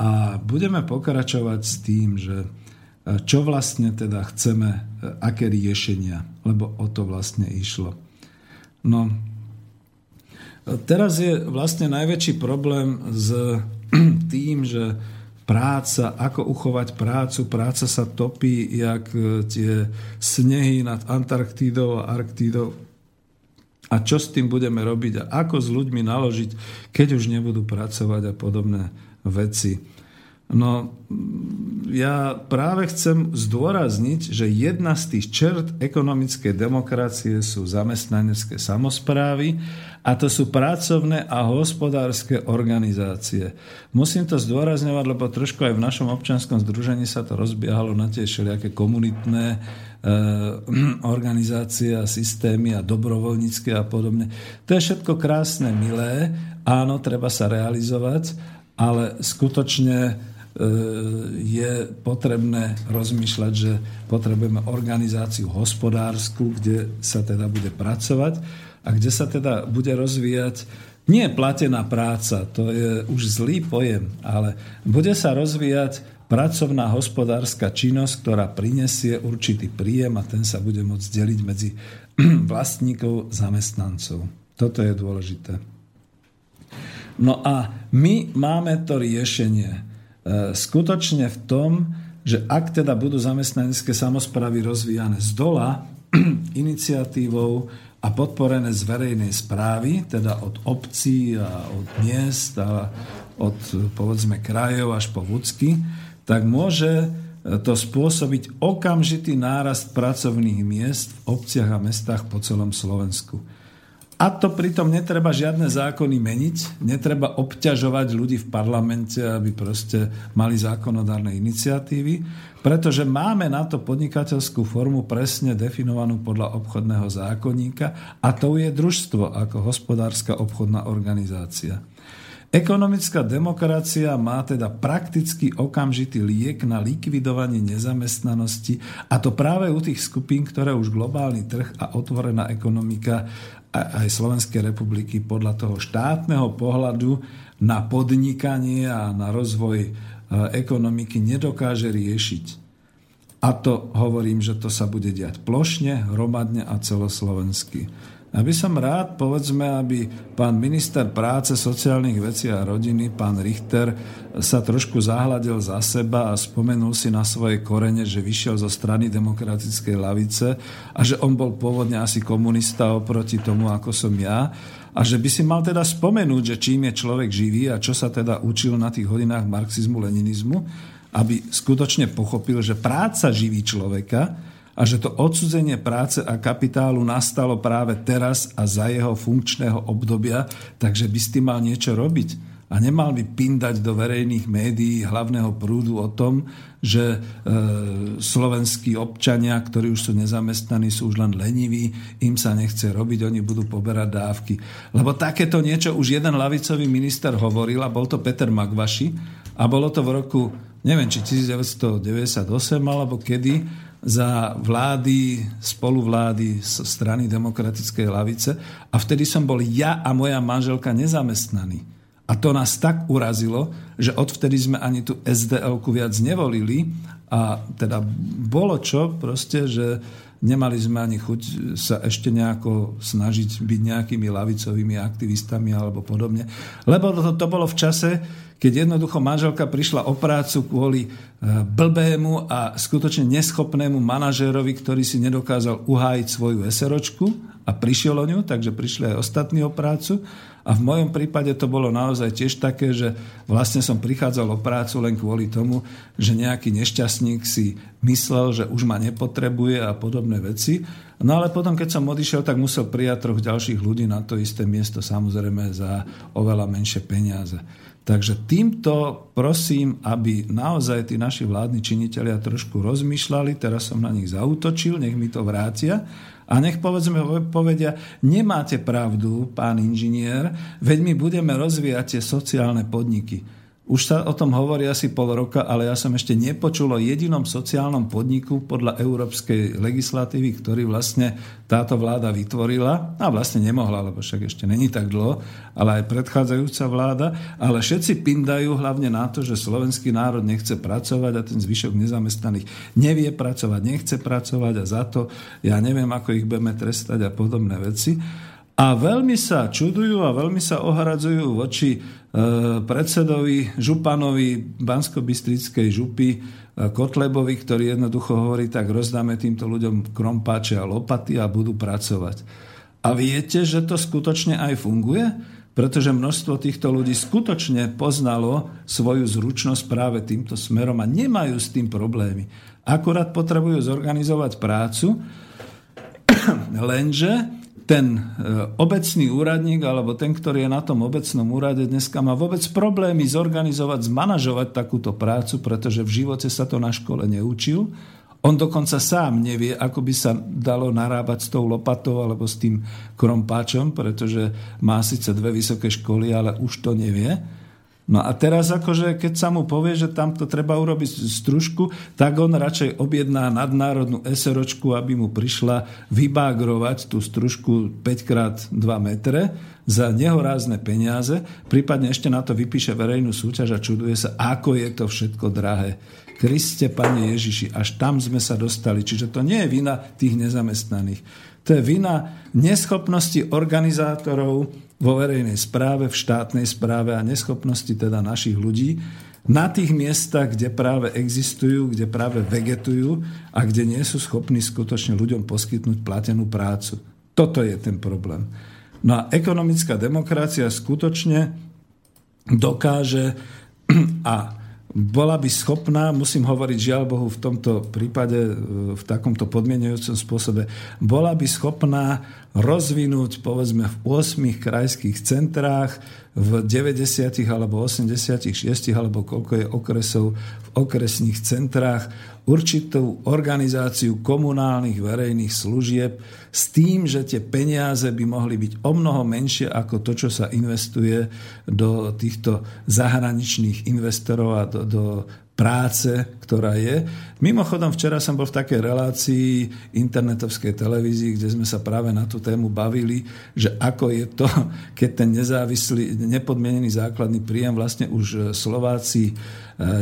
a budeme pokračovať s tým, že čo vlastne teda chceme, aké riešenia, lebo o to vlastne išlo. No, teraz je vlastne najväčší problém s <clears throat> tým, že práca, ako uchovať prácu, práca sa topí, jak tie snehy nad Antarktídou a Arktídou a čo s tým budeme robiť a ako s ľuďmi naložiť, keď už nebudú pracovať a podobné veci. No, ja práve chcem zdôrazniť, že jedna z tých čert ekonomickej demokracie sú zamestnanecké samozprávy a to sú pracovné a hospodárske organizácie. Musím to zdôrazňovať, lebo trošku aj v našom občanskom združení sa to rozbiehalo na tie všelijaké komunitné e, <clears throat> organizácie a systémy a dobrovoľnícke a podobne. To je všetko krásne, milé, áno, treba sa realizovať, ale skutočne je potrebné rozmýšľať, že potrebujeme organizáciu hospodárskú, kde sa teda bude pracovať a kde sa teda bude rozvíjať nie platená práca, to je už zlý pojem, ale bude sa rozvíjať pracovná hospodárska činnosť, ktorá prinesie určitý príjem a ten sa bude môcť deliť medzi <clears throat> vlastníkov zamestnancov. Toto je dôležité. No a my máme to riešenie E, skutočne v tom, že ak teda budú zamestnanecké samozpravy rozvíjane z dola, <clears throat> iniciatívou a podporené z verejnej správy, teda od obcí a od miest a od povedzme krajov až po vúcky, tak môže to spôsobiť okamžitý nárast pracovných miest v obciach a mestách po celom Slovensku. A to pritom netreba žiadne zákony meniť, netreba obťažovať ľudí v parlamente, aby proste mali zákonodárne iniciatívy, pretože máme na to podnikateľskú formu presne definovanú podľa obchodného zákonníka a to je družstvo ako hospodárska obchodná organizácia. Ekonomická demokracia má teda prakticky okamžitý liek na likvidovanie nezamestnanosti a to práve u tých skupín, ktoré už globálny trh a otvorená ekonomika aj Slovenskej republiky podľa toho štátneho pohľadu na podnikanie a na rozvoj e, ekonomiky nedokáže riešiť. A to hovorím, že to sa bude diať plošne, hromadne a celoslovensky. Ja by som rád, povedzme, aby pán minister práce, sociálnych vecí a rodiny, pán Richter, sa trošku zahľadil za seba a spomenul si na svoje korene, že vyšiel zo strany demokratickej lavice a že on bol pôvodne asi komunista oproti tomu, ako som ja. A že by si mal teda spomenúť, že čím je človek živý a čo sa teda učil na tých hodinách marxizmu, leninizmu, aby skutočne pochopil, že práca živí človeka, a že to odsudzenie práce a kapitálu nastalo práve teraz a za jeho funkčného obdobia, takže by s tým mal niečo robiť. A nemal by pindať do verejných médií hlavného prúdu o tom, že e, slovenskí občania, ktorí už sú nezamestnaní, sú už len leniví, im sa nechce robiť, oni budú poberať dávky. Lebo takéto niečo už jeden lavicový minister hovoril a bol to Peter Magvaši a bolo to v roku, neviem, či 1998 alebo kedy, za vlády, spoluvlády z strany demokratickej lavice a vtedy som bol ja a moja manželka nezamestnaní. A to nás tak urazilo, že odvtedy sme ani tú SDL-ku viac nevolili a teda bolo čo proste, že nemali sme ani chuť sa ešte nejako snažiť byť nejakými lavicovými aktivistami alebo podobne. Lebo to, to bolo v čase, keď jednoducho manželka prišla o prácu kvôli e, blbému a skutočne neschopnému manažérovi, ktorý si nedokázal uhájiť svoju eseročku a prišiel o ňu, takže prišli aj ostatní o prácu. A v mojom prípade to bolo naozaj tiež také, že vlastne som prichádzal o prácu len kvôli tomu, že nejaký nešťastník si myslel, že už ma nepotrebuje a podobné veci. No ale potom, keď som odišiel, tak musel prijať troch ďalších ľudí na to isté miesto, samozrejme za oveľa menšie peniaze. Takže týmto prosím, aby naozaj tí naši vládni činitelia trošku rozmýšľali, teraz som na nich zautočil, nech mi to vrátia a nech povedzme, povedia, nemáte pravdu, pán inžinier, veď my budeme rozvíjať tie sociálne podniky. Už sa o tom hovorí asi pol roka, ale ja som ešte nepočul o jedinom sociálnom podniku podľa európskej legislatívy, ktorý vlastne táto vláda vytvorila. A vlastne nemohla, lebo však ešte není tak dlho, ale aj predchádzajúca vláda. Ale všetci pindajú hlavne na to, že slovenský národ nechce pracovať a ten zvyšok nezamestnaných nevie pracovať, nechce pracovať a za to ja neviem, ako ich budeme trestať a podobné veci. A veľmi sa čudujú a veľmi sa ohradzujú voči predsedovi Županovi Bansko-Bystrickej župy e, Kotlebovi, ktorý jednoducho hovorí, tak rozdáme týmto ľuďom krompáče a lopaty a budú pracovať. A viete, že to skutočne aj funguje? Pretože množstvo týchto ľudí skutočne poznalo svoju zručnosť práve týmto smerom a nemajú s tým problémy. Akurát potrebujú zorganizovať prácu, <clears throat> lenže ten e, obecný úradník alebo ten, ktorý je na tom obecnom úrade dneska má vôbec problémy zorganizovať, zmanažovať takúto prácu, pretože v živote sa to na škole neučil. On dokonca sám nevie, ako by sa dalo narábať s tou lopatou alebo s tým krompáčom, pretože má síce dve vysoké školy, ale už to nevie. No a teraz akože, keď sa mu povie, že tam to treba urobiť stružku, tak on radšej objedná nadnárodnú SROčku, aby mu prišla vybágrovať tú stružku 5x2 metre za nehorázne peniaze, prípadne ešte na to vypíše verejnú súťaž a čuduje sa, ako je to všetko drahé. Kriste, Pane Ježiši, až tam sme sa dostali. Čiže to nie je vina tých nezamestnaných. To je vina neschopnosti organizátorov vo verejnej správe, v štátnej správe a neschopnosti teda našich ľudí na tých miestach, kde práve existujú, kde práve vegetujú a kde nie sú schopní skutočne ľuďom poskytnúť platenú prácu. Toto je ten problém. No a ekonomická demokracia skutočne dokáže <clears throat> a bola by schopná, musím hovoriť žiaľ Bohu v tomto prípade, e, v takomto podmienujúcom spôsobe, bola by schopná rozvinúť povedzme v 8 krajských centrách, v 90 alebo 86 alebo koľko je okresov v okresných centrách určitú organizáciu komunálnych verejných služieb s tým, že tie peniaze by mohli byť o mnoho menšie ako to, čo sa investuje do týchto zahraničných investorov a do, do práce, ktorá je. Mimochodom, včera som bol v takej relácii internetovskej televízii, kde sme sa práve na tú tému bavili, že ako je to, <laughs> keď ten nezávislý, nepodmienený základný príjem vlastne už Slováci e,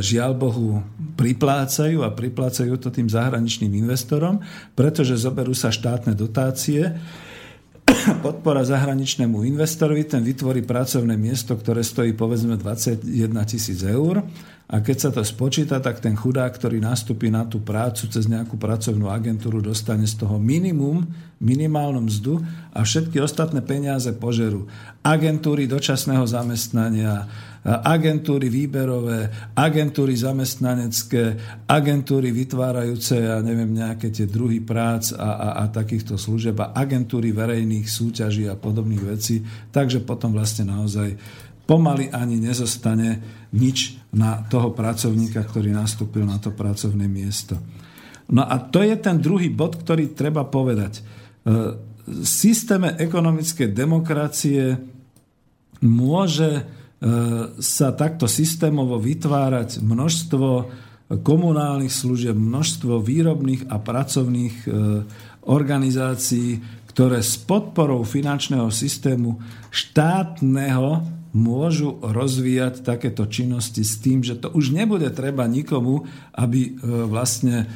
žiaľ Bohu priplácajú a priplácajú to tým zahraničným investorom, pretože zoberú sa štátne dotácie <clears throat> podpora zahraničnému investorovi, ten vytvorí pracovné miesto, ktoré stojí povedzme 21 tisíc eur a keď sa to spočíta, tak ten chudák, ktorý nastúpi na tú prácu cez nejakú pracovnú agentúru, dostane z toho minimum, minimálnu mzdu a všetky ostatné peniaze požerú. Agentúry dočasného zamestnania, agentúry výberové, agentúry zamestnanecké, agentúry vytvárajúce, ja neviem, nejaké tie druhy prác a, a, a takýchto služeb a agentúry verejných súťaží a podobných vecí. Takže potom vlastne naozaj pomaly ani nezostane nič na toho pracovníka, ktorý nastúpil na to pracovné miesto. No a to je ten druhý bod, ktorý treba povedať. E, v systéme ekonomickej demokracie môže e, sa takto systémovo vytvárať množstvo komunálnych služieb, množstvo výrobných a pracovných e, organizácií, ktoré s podporou finančného systému štátneho môžu rozvíjať takéto činnosti s tým, že to už nebude treba nikomu, aby e, vlastne e,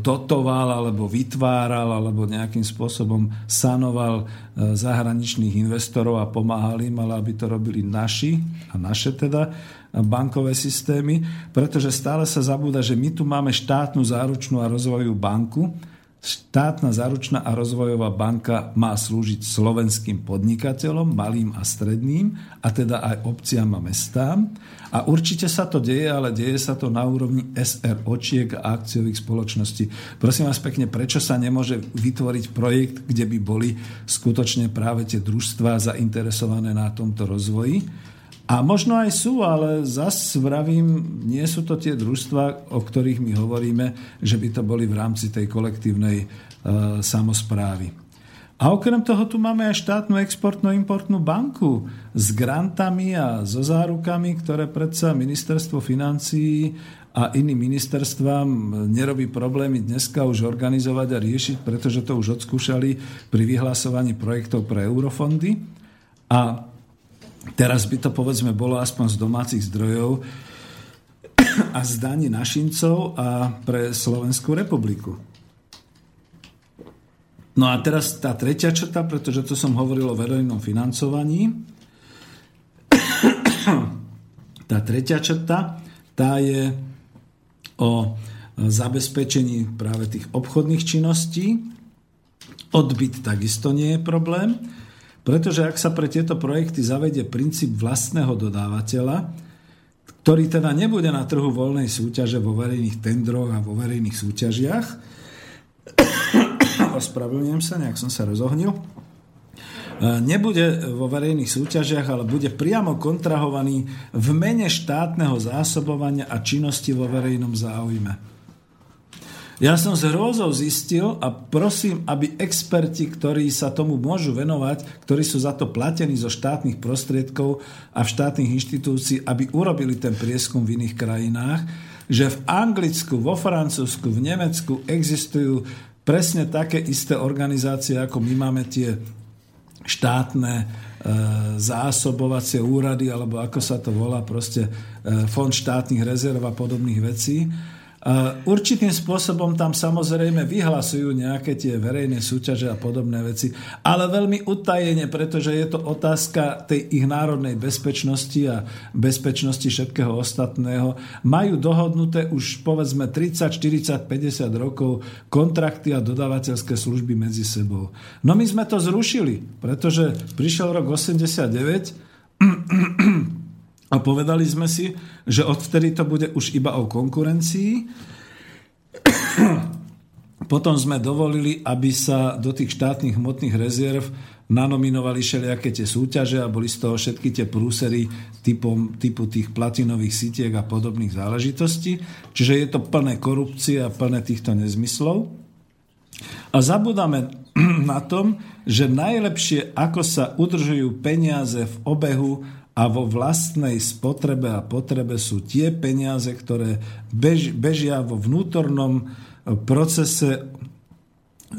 dotoval alebo vytváral alebo nejakým spôsobom sanoval e, zahraničných investorov a pomáhal im, ale aby to robili naši a naše teda bankové systémy, pretože stále sa zabúda, že my tu máme štátnu záručnú a rozvojovú banku, Štátna záručná a rozvojová banka má slúžiť slovenským podnikateľom, malým a stredným, a teda aj obciam a mestám. A určite sa to deje, ale deje sa to na úrovni SROčiek a akciových spoločností. Prosím vás pekne, prečo sa nemôže vytvoriť projekt, kde by boli skutočne práve tie družstvá zainteresované na tomto rozvoji? A možno aj sú, ale zas vravím, nie sú to tie družstva, o ktorých my hovoríme, že by to boli v rámci tej kolektívnej e, samozprávy. A okrem toho tu máme aj štátnu exportno-importnú banku s grantami a so zárukami, ktoré predsa ministerstvo financií a iným ministerstvám nerobí problémy dneska už organizovať a riešiť, pretože to už odskúšali pri vyhlasovaní projektov pre eurofondy. A Teraz by to povedzme bolo aspoň z domácich zdrojov a z daní našincov a pre Slovenskú republiku. No a teraz tá tretia črta, pretože to som hovoril o verejnom financovaní. <coughs> tá tretia črta, tá je o zabezpečení práve tých obchodných činností. Odbyt takisto nie je problém. Pretože ak sa pre tieto projekty zavedie princíp vlastného dodávateľa, ktorý teda nebude na trhu voľnej súťaže vo verejných tendroch a vo verejných súťažiach, <coughs> ospravedlňujem sa, nejak som sa rozohnil, e, nebude vo verejných súťažiach, ale bude priamo kontrahovaný v mene štátneho zásobovania a činnosti vo verejnom záujme. Ja som s hrôzou zistil a prosím, aby experti, ktorí sa tomu môžu venovať, ktorí sú za to platení zo štátnych prostriedkov a v štátnych inštitúcií, aby urobili ten prieskum v iných krajinách, že v Anglicku, vo Francúzsku, v Nemecku existujú presne také isté organizácie, ako my máme tie štátne e, zásobovacie úrady, alebo ako sa to volá, proste e, fond štátnych rezerv a podobných vecí Určitým spôsobom tam samozrejme vyhlasujú nejaké tie verejné súťaže a podobné veci, ale veľmi utajene, pretože je to otázka tej ich národnej bezpečnosti a bezpečnosti všetkého ostatného. Majú dohodnuté už povedzme 30, 40, 50 rokov kontrakty a dodávateľské služby medzi sebou. No my sme to zrušili, pretože prišiel rok 89 A povedali sme si, že odvtedy to bude už iba o konkurencii. <clears throat> Potom sme dovolili, aby sa do tých štátnych hmotných rezerv nanominovali všelijaké tie súťaže a boli z toho všetky tie prúsery typom, typu tých platinových sitiek a podobných záležitostí. Čiže je to plné korupcie a plné týchto nezmyslov. A zabudáme <clears throat> na tom, že najlepšie, ako sa udržujú peniaze v obehu a vo vlastnej spotrebe a potrebe sú tie peniaze, ktoré bež, bežia vo vnútornom procese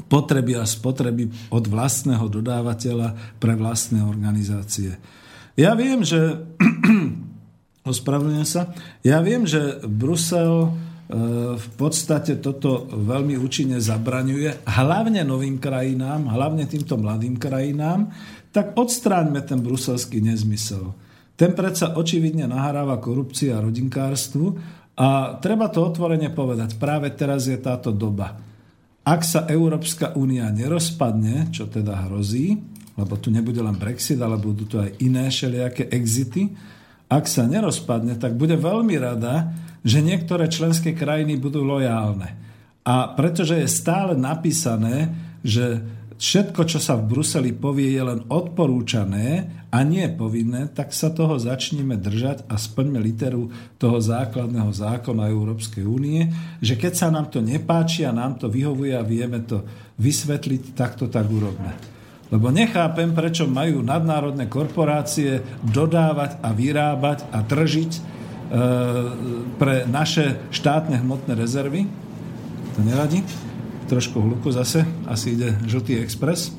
potreby a spotreby od vlastného dodávateľa pre vlastné organizácie. Ja viem, že <clears throat> ospravedlňujem sa, ja viem, že Brusel e, v podstate toto veľmi účinne zabraňuje, hlavne novým krajinám, hlavne týmto mladým krajinám, tak odstráňme ten bruselský nezmysel. Ten predsa očividne nahráva korupcii a rodinkárstvu a treba to otvorene povedať. Práve teraz je táto doba ak sa Európska únia nerozpadne, čo teda hrozí, lebo tu nebude len Brexit, ale budú tu aj iné všelijaké exity, ak sa nerozpadne, tak bude veľmi rada, že niektoré členské krajiny budú lojálne. A pretože je stále napísané, že všetko, čo sa v Bruseli povie, je len odporúčané a nie povinné, tak sa toho začneme držať a splňme literu toho základného zákona Európskej únie, že keď sa nám to nepáči a nám to vyhovuje a vieme to vysvetliť, tak to tak urobme. Lebo nechápem, prečo majú nadnárodné korporácie dodávať a vyrábať a tržiť e, pre naše štátne hmotné rezervy. To nevadí trošku hluku zase, asi ide žltý expres,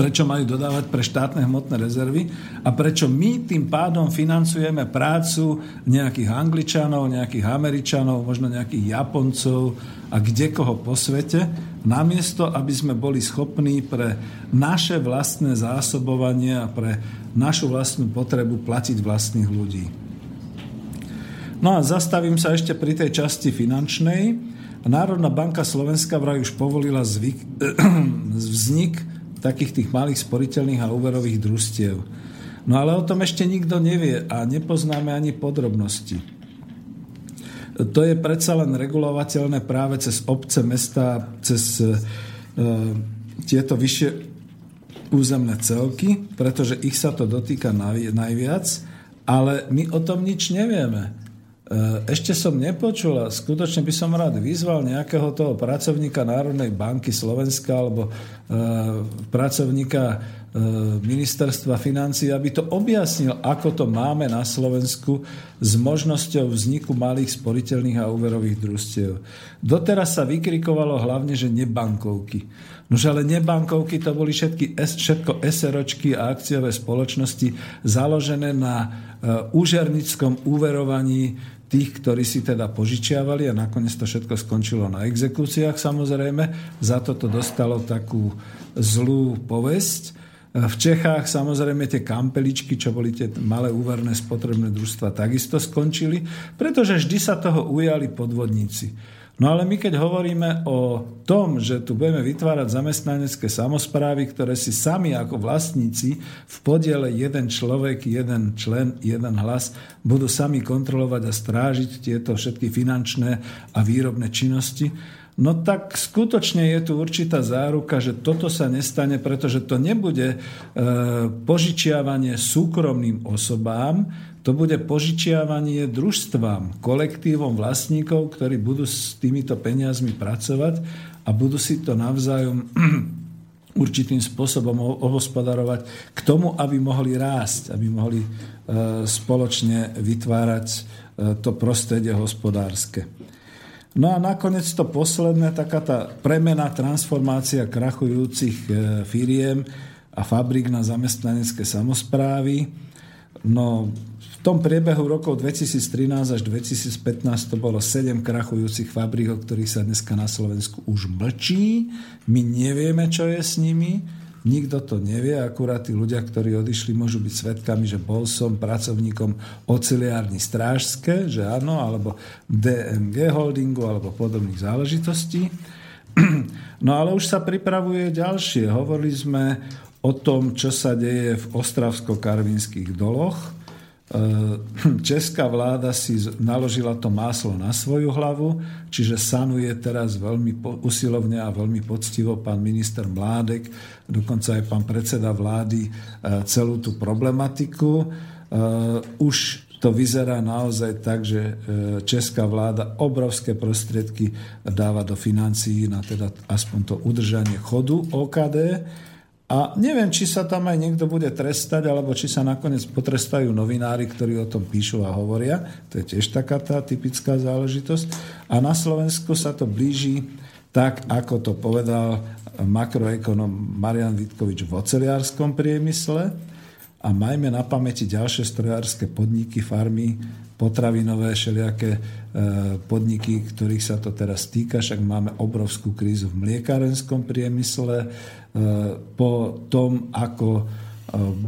prečo majú dodávať pre štátne hmotné rezervy a prečo my tým pádom financujeme prácu nejakých Angličanov, nejakých Američanov, možno nejakých Japoncov a kde koho po svete, namiesto, aby sme boli schopní pre naše vlastné zásobovanie a pre našu vlastnú potrebu platiť vlastných ľudí. No a zastavím sa ešte pri tej časti finančnej. Národná banka Slovenska vraj už povolila zvyk, <clears throat> vznik takých tých malých sporiteľných a úverových družstiev. No ale o tom ešte nikto nevie a nepoznáme ani podrobnosti. To je predsa len regulovateľné práve cez obce, mesta, cez e, tieto vyššie územné celky, pretože ich sa to dotýka najviac, ale my o tom nič nevieme. E, ešte som nepočul a skutočne by som rád vyzval nejakého toho pracovníka Národnej banky Slovenska alebo e, pracovníka e, ministerstva financí, aby to objasnil, ako to máme na Slovensku s možnosťou vzniku malých sporiteľných a úverových družstiev. Doteraz sa vykrikovalo hlavne, že nebankovky. Nože ale nebankovky to boli všetky, všetko SROčky a akciové spoločnosti založené na úžernickom úverovaní tých, ktorí si teda požičiavali a nakoniec to všetko skončilo na exekúciách samozrejme. Za to to dostalo takú zlú povesť. V Čechách samozrejme tie kampeličky, čo boli tie malé úverné spotrebné družstva, takisto skončili, pretože vždy sa toho ujali podvodníci. No ale my keď hovoríme o tom, že tu budeme vytvárať zamestnanecké samozprávy, ktoré si sami ako vlastníci v podiele jeden človek, jeden člen, jeden hlas budú sami kontrolovať a strážiť tieto všetky finančné a výrobné činnosti, no tak skutočne je tu určitá záruka, že toto sa nestane, pretože to nebude e, požičiavanie súkromným osobám, to bude požičiavanie družstvám, kolektívom vlastníkov, ktorí budú s týmito peniazmi pracovať a budú si to navzájom <clears throat> určitým spôsobom ohospodarovať k tomu, aby mohli rásť, aby mohli e, spoločne vytvárať e, to prostredie hospodárske. No a nakoniec to posledné, taká tá premena, transformácia krachujúcich e, firiem a fabrik na zamestnanecké samozprávy. No tom priebehu rokov 2013 až 2015 to bolo 7 krachujúcich fabrík, o ktorých sa dneska na Slovensku už mlčí. My nevieme, čo je s nimi. Nikto to nevie, akurát tí ľudia, ktorí odišli, môžu byť svetkami, že bol som pracovníkom oceliárny strážske, že áno, alebo DMG holdingu, alebo podobných záležitostí. <clears throat> No ale už sa pripravuje ďalšie. Hovorili sme o tom, čo sa deje v Ostravsko-Karvinských doloch, česká vláda si naložila to máslo na svoju hlavu, čiže sanuje teraz veľmi usilovne a veľmi poctivo pán minister Mládek, dokonca aj pán predseda vlády e, celú tú problematiku. E, už to vyzerá naozaj tak, že česká vláda obrovské prostriedky dáva do financií na teda aspoň to udržanie chodu OKD a neviem, či sa tam aj niekto bude trestať, alebo či sa nakoniec potrestajú novinári, ktorí o tom píšu a hovoria. To je tiež taká tá typická záležitosť. A na Slovensku sa to blíži tak, ako to povedal makroekonom Marian Vitkovič v oceliárskom priemysle. A majme na pamäti ďalšie strojárske podniky, farmy, potravinové, všelijaké e, podniky, ktorých sa to teraz týka, však máme obrovskú krízu v mliekárenskom priemysle, po tom, ako e,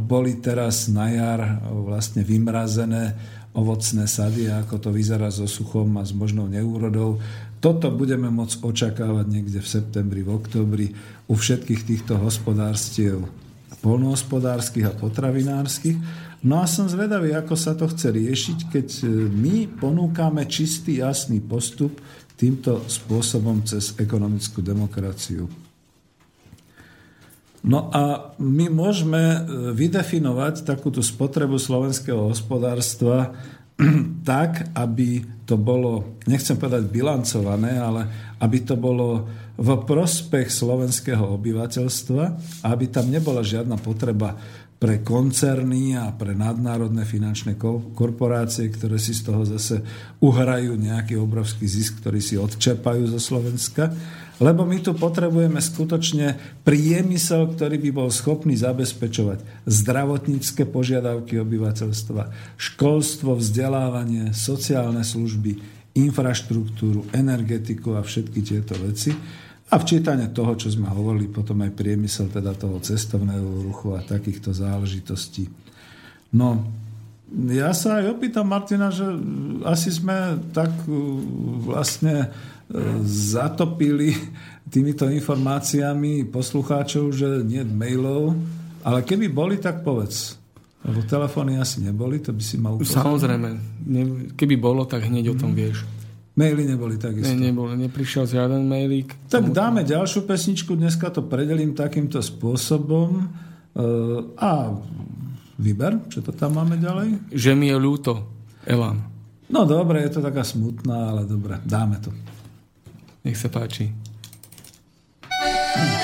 boli teraz na jar vlastne vymrazené ovocné sady ako to vyzerá so suchom a s možnou neúrodou. Toto budeme môcť očakávať niekde v septembri, v oktobri u všetkých týchto hospodárstiev polnohospodárskych a potravinárskych. No a som zvedavý, ako sa to chce riešiť, keď e, my ponúkame čistý, jasný postup týmto spôsobom cez ekonomickú demokraciu. No a my môžeme e, vydefinovať takúto spotrebu slovenského hospodárstva <clears throat> tak, aby to bolo, nechcem povedať bilancované, ale aby to bolo v prospech slovenského obyvateľstva a aby tam nebola žiadna potreba pre koncerny a pre nadnárodné finančné korporácie, ktoré si z toho zase uhrajú nejaký obrovský zisk, ktorý si odčepajú zo Slovenska lebo my tu potrebujeme skutočne priemysel, ktorý by bol schopný zabezpečovať zdravotnícke požiadavky obyvateľstva, školstvo, vzdelávanie, sociálne služby, infraštruktúru, energetiku a všetky tieto veci. A včítanie toho, čo sme hovorili, potom aj priemysel teda toho cestovného ruchu a takýchto záležitostí. No, ja sa aj opýtam Martina, že asi sme tak uh, vlastne zatopili týmito informáciami poslucháčov, že nie mailov, ale keby boli, tak povedz. Lebo telefóny asi neboli, to by si mal upozorniť. Samozrejme. Keby bolo, tak hneď o tom mhm. vieš. Maily neboli takisto. Ne, neboli, neprišiel žiaden mailík. Tak dáme ďalšiu pesničku, dneska to predelím takýmto spôsobom. Uh, a vyber, čo to tam máme ďalej? Že mi je ľúto, Elan. No dobre, je to taká smutná, ale dobre, dáme to. Nech sa páči. zabudnutý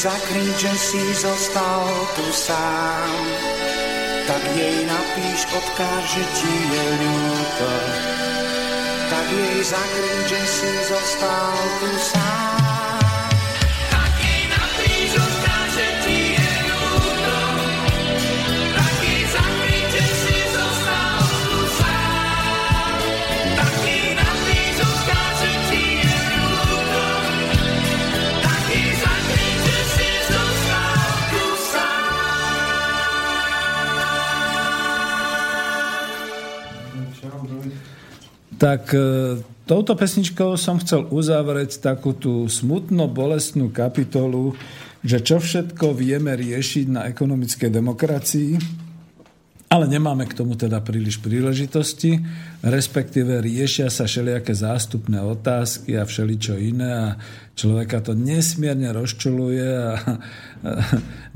Zakryť, že si zostal tu sám. Tak jej napíš, odkáž, že ti je ľúto. Tak jej zakryť, že si zostal tu sám. Tak e, touto pesničkou som chcel uzavrieť takú tú smutno bolestnú kapitolu, že čo všetko vieme riešiť na ekonomickej demokracii, ale nemáme k tomu teda príliš príležitosti, respektíve riešia sa všelijaké zástupné otázky a všeličo iné a človeka to nesmierne rozčuluje a, a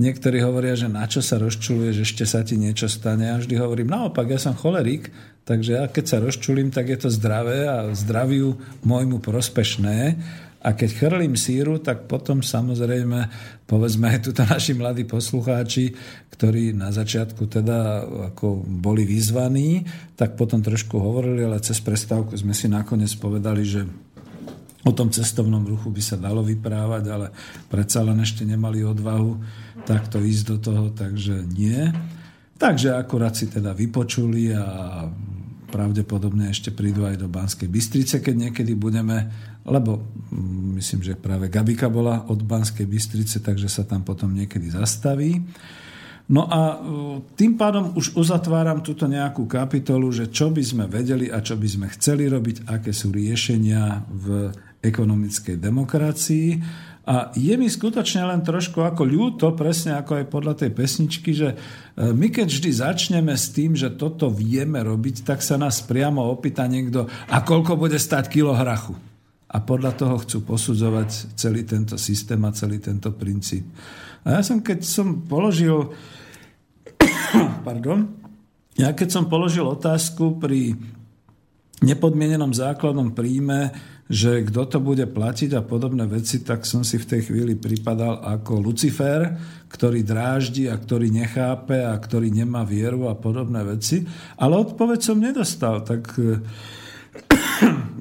niektorí hovoria, že na čo sa rozčuluje, že ešte sa ti niečo stane. Ja vždy hovorím, naopak, ja som cholerik, takže ja keď sa rozčulím, tak je to zdravé a zdraviu môjmu prospešné. A keď chrlím síru, tak potom samozrejme, povedzme aj tuto naši mladí poslucháči, ktorí na začiatku teda ako boli vyzvaní, tak potom trošku hovorili, ale cez prestávku sme si nakoniec povedali, že o tom cestovnom ruchu by sa dalo vyprávať, ale predsa len ešte nemali odvahu takto ísť do toho, takže nie. Takže akurát si teda vypočuli a pravdepodobne ešte prídu aj do Banskej Bystrice, keď niekedy budeme, lebo mm, myslím, že práve Gabika bola od Banskej Bystrice, takže sa tam potom niekedy zastaví. No a uh, tým pádom už uzatváram túto nejakú kapitolu, že čo by sme vedeli a čo by sme chceli robiť, aké sú riešenia v ekonomickej demokracii. A je mi skutočne len trošku ako ľúto, presne ako aj podľa tej pesničky, že e, my keď vždy začneme s tým, že toto vieme robiť, tak sa nás priamo opýta niekto, a koľko bude stať kilo hrachu. A podľa toho chcú posudzovať celý tento systém a celý tento princíp. A ja som, keď som položil <coughs> pardon, ja keď som položil otázku pri nepodmienenom základnom príjme, že kto to bude platiť a podobné veci, tak som si v tej chvíli pripadal ako Lucifer, ktorý dráždi a ktorý nechápe a ktorý nemá vieru a podobné veci. Ale odpoveď som nedostal, tak <coughs>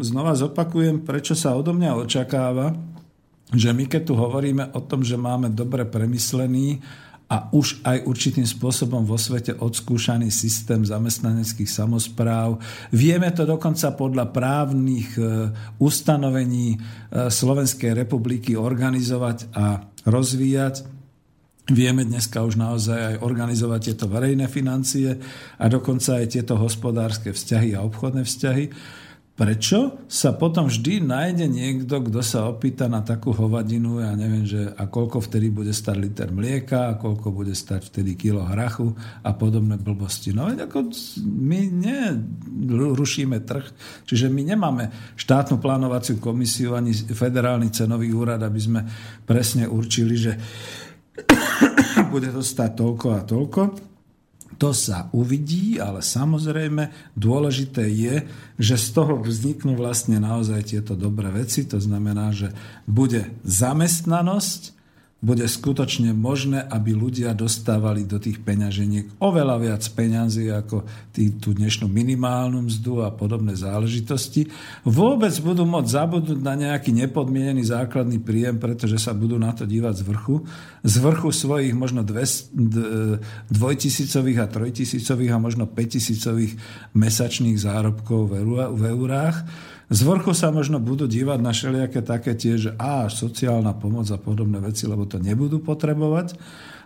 znova zopakujem, prečo sa odo mňa očakáva, že my keď tu hovoríme o tom, že máme dobre premyslený a už aj určitým spôsobom vo svete odskúšaný systém zamestnaneckých samozpráv. Vieme to dokonca podľa právnych e, ustanovení e, Slovenskej republiky organizovať a rozvíjať. Vieme dneska už naozaj aj organizovať tieto verejné financie a dokonca aj tieto hospodárske vzťahy a obchodné vzťahy. Prečo sa potom vždy nájde niekto, kto sa opýta na takú hovadinu, ja neviem, že a koľko vtedy bude stať liter mlieka, a koľko bude stať vtedy kilo hrachu a podobné blbosti. No veď ako my nerušíme trh, čiže my nemáme štátnu plánovaciu komisiu ani federálny cenový úrad, aby sme presne určili, že <coughs> bude to stať toľko a toľko. To sa uvidí, ale samozrejme dôležité je, že z toho vzniknú vlastne naozaj tieto dobré veci. To znamená, že bude zamestnanosť, bude skutočne možné, aby ľudia dostávali do tých peňaženiek oveľa viac peňazí ako tý, tú dnešnú minimálnu mzdu a podobné záležitosti. Vôbec budú môcť zabudnúť na nejaký nepodmienený základný príjem, pretože sa budú na to dívať z vrchu. Z vrchu svojich možno dve, dvojtisícových a trojtisícových a možno päťtisícových mesačných zárobkov v eurách z vrchu sa možno budú dívať na všelijaké také tie, že á, sociálna pomoc a podobné veci, lebo to nebudú potrebovať.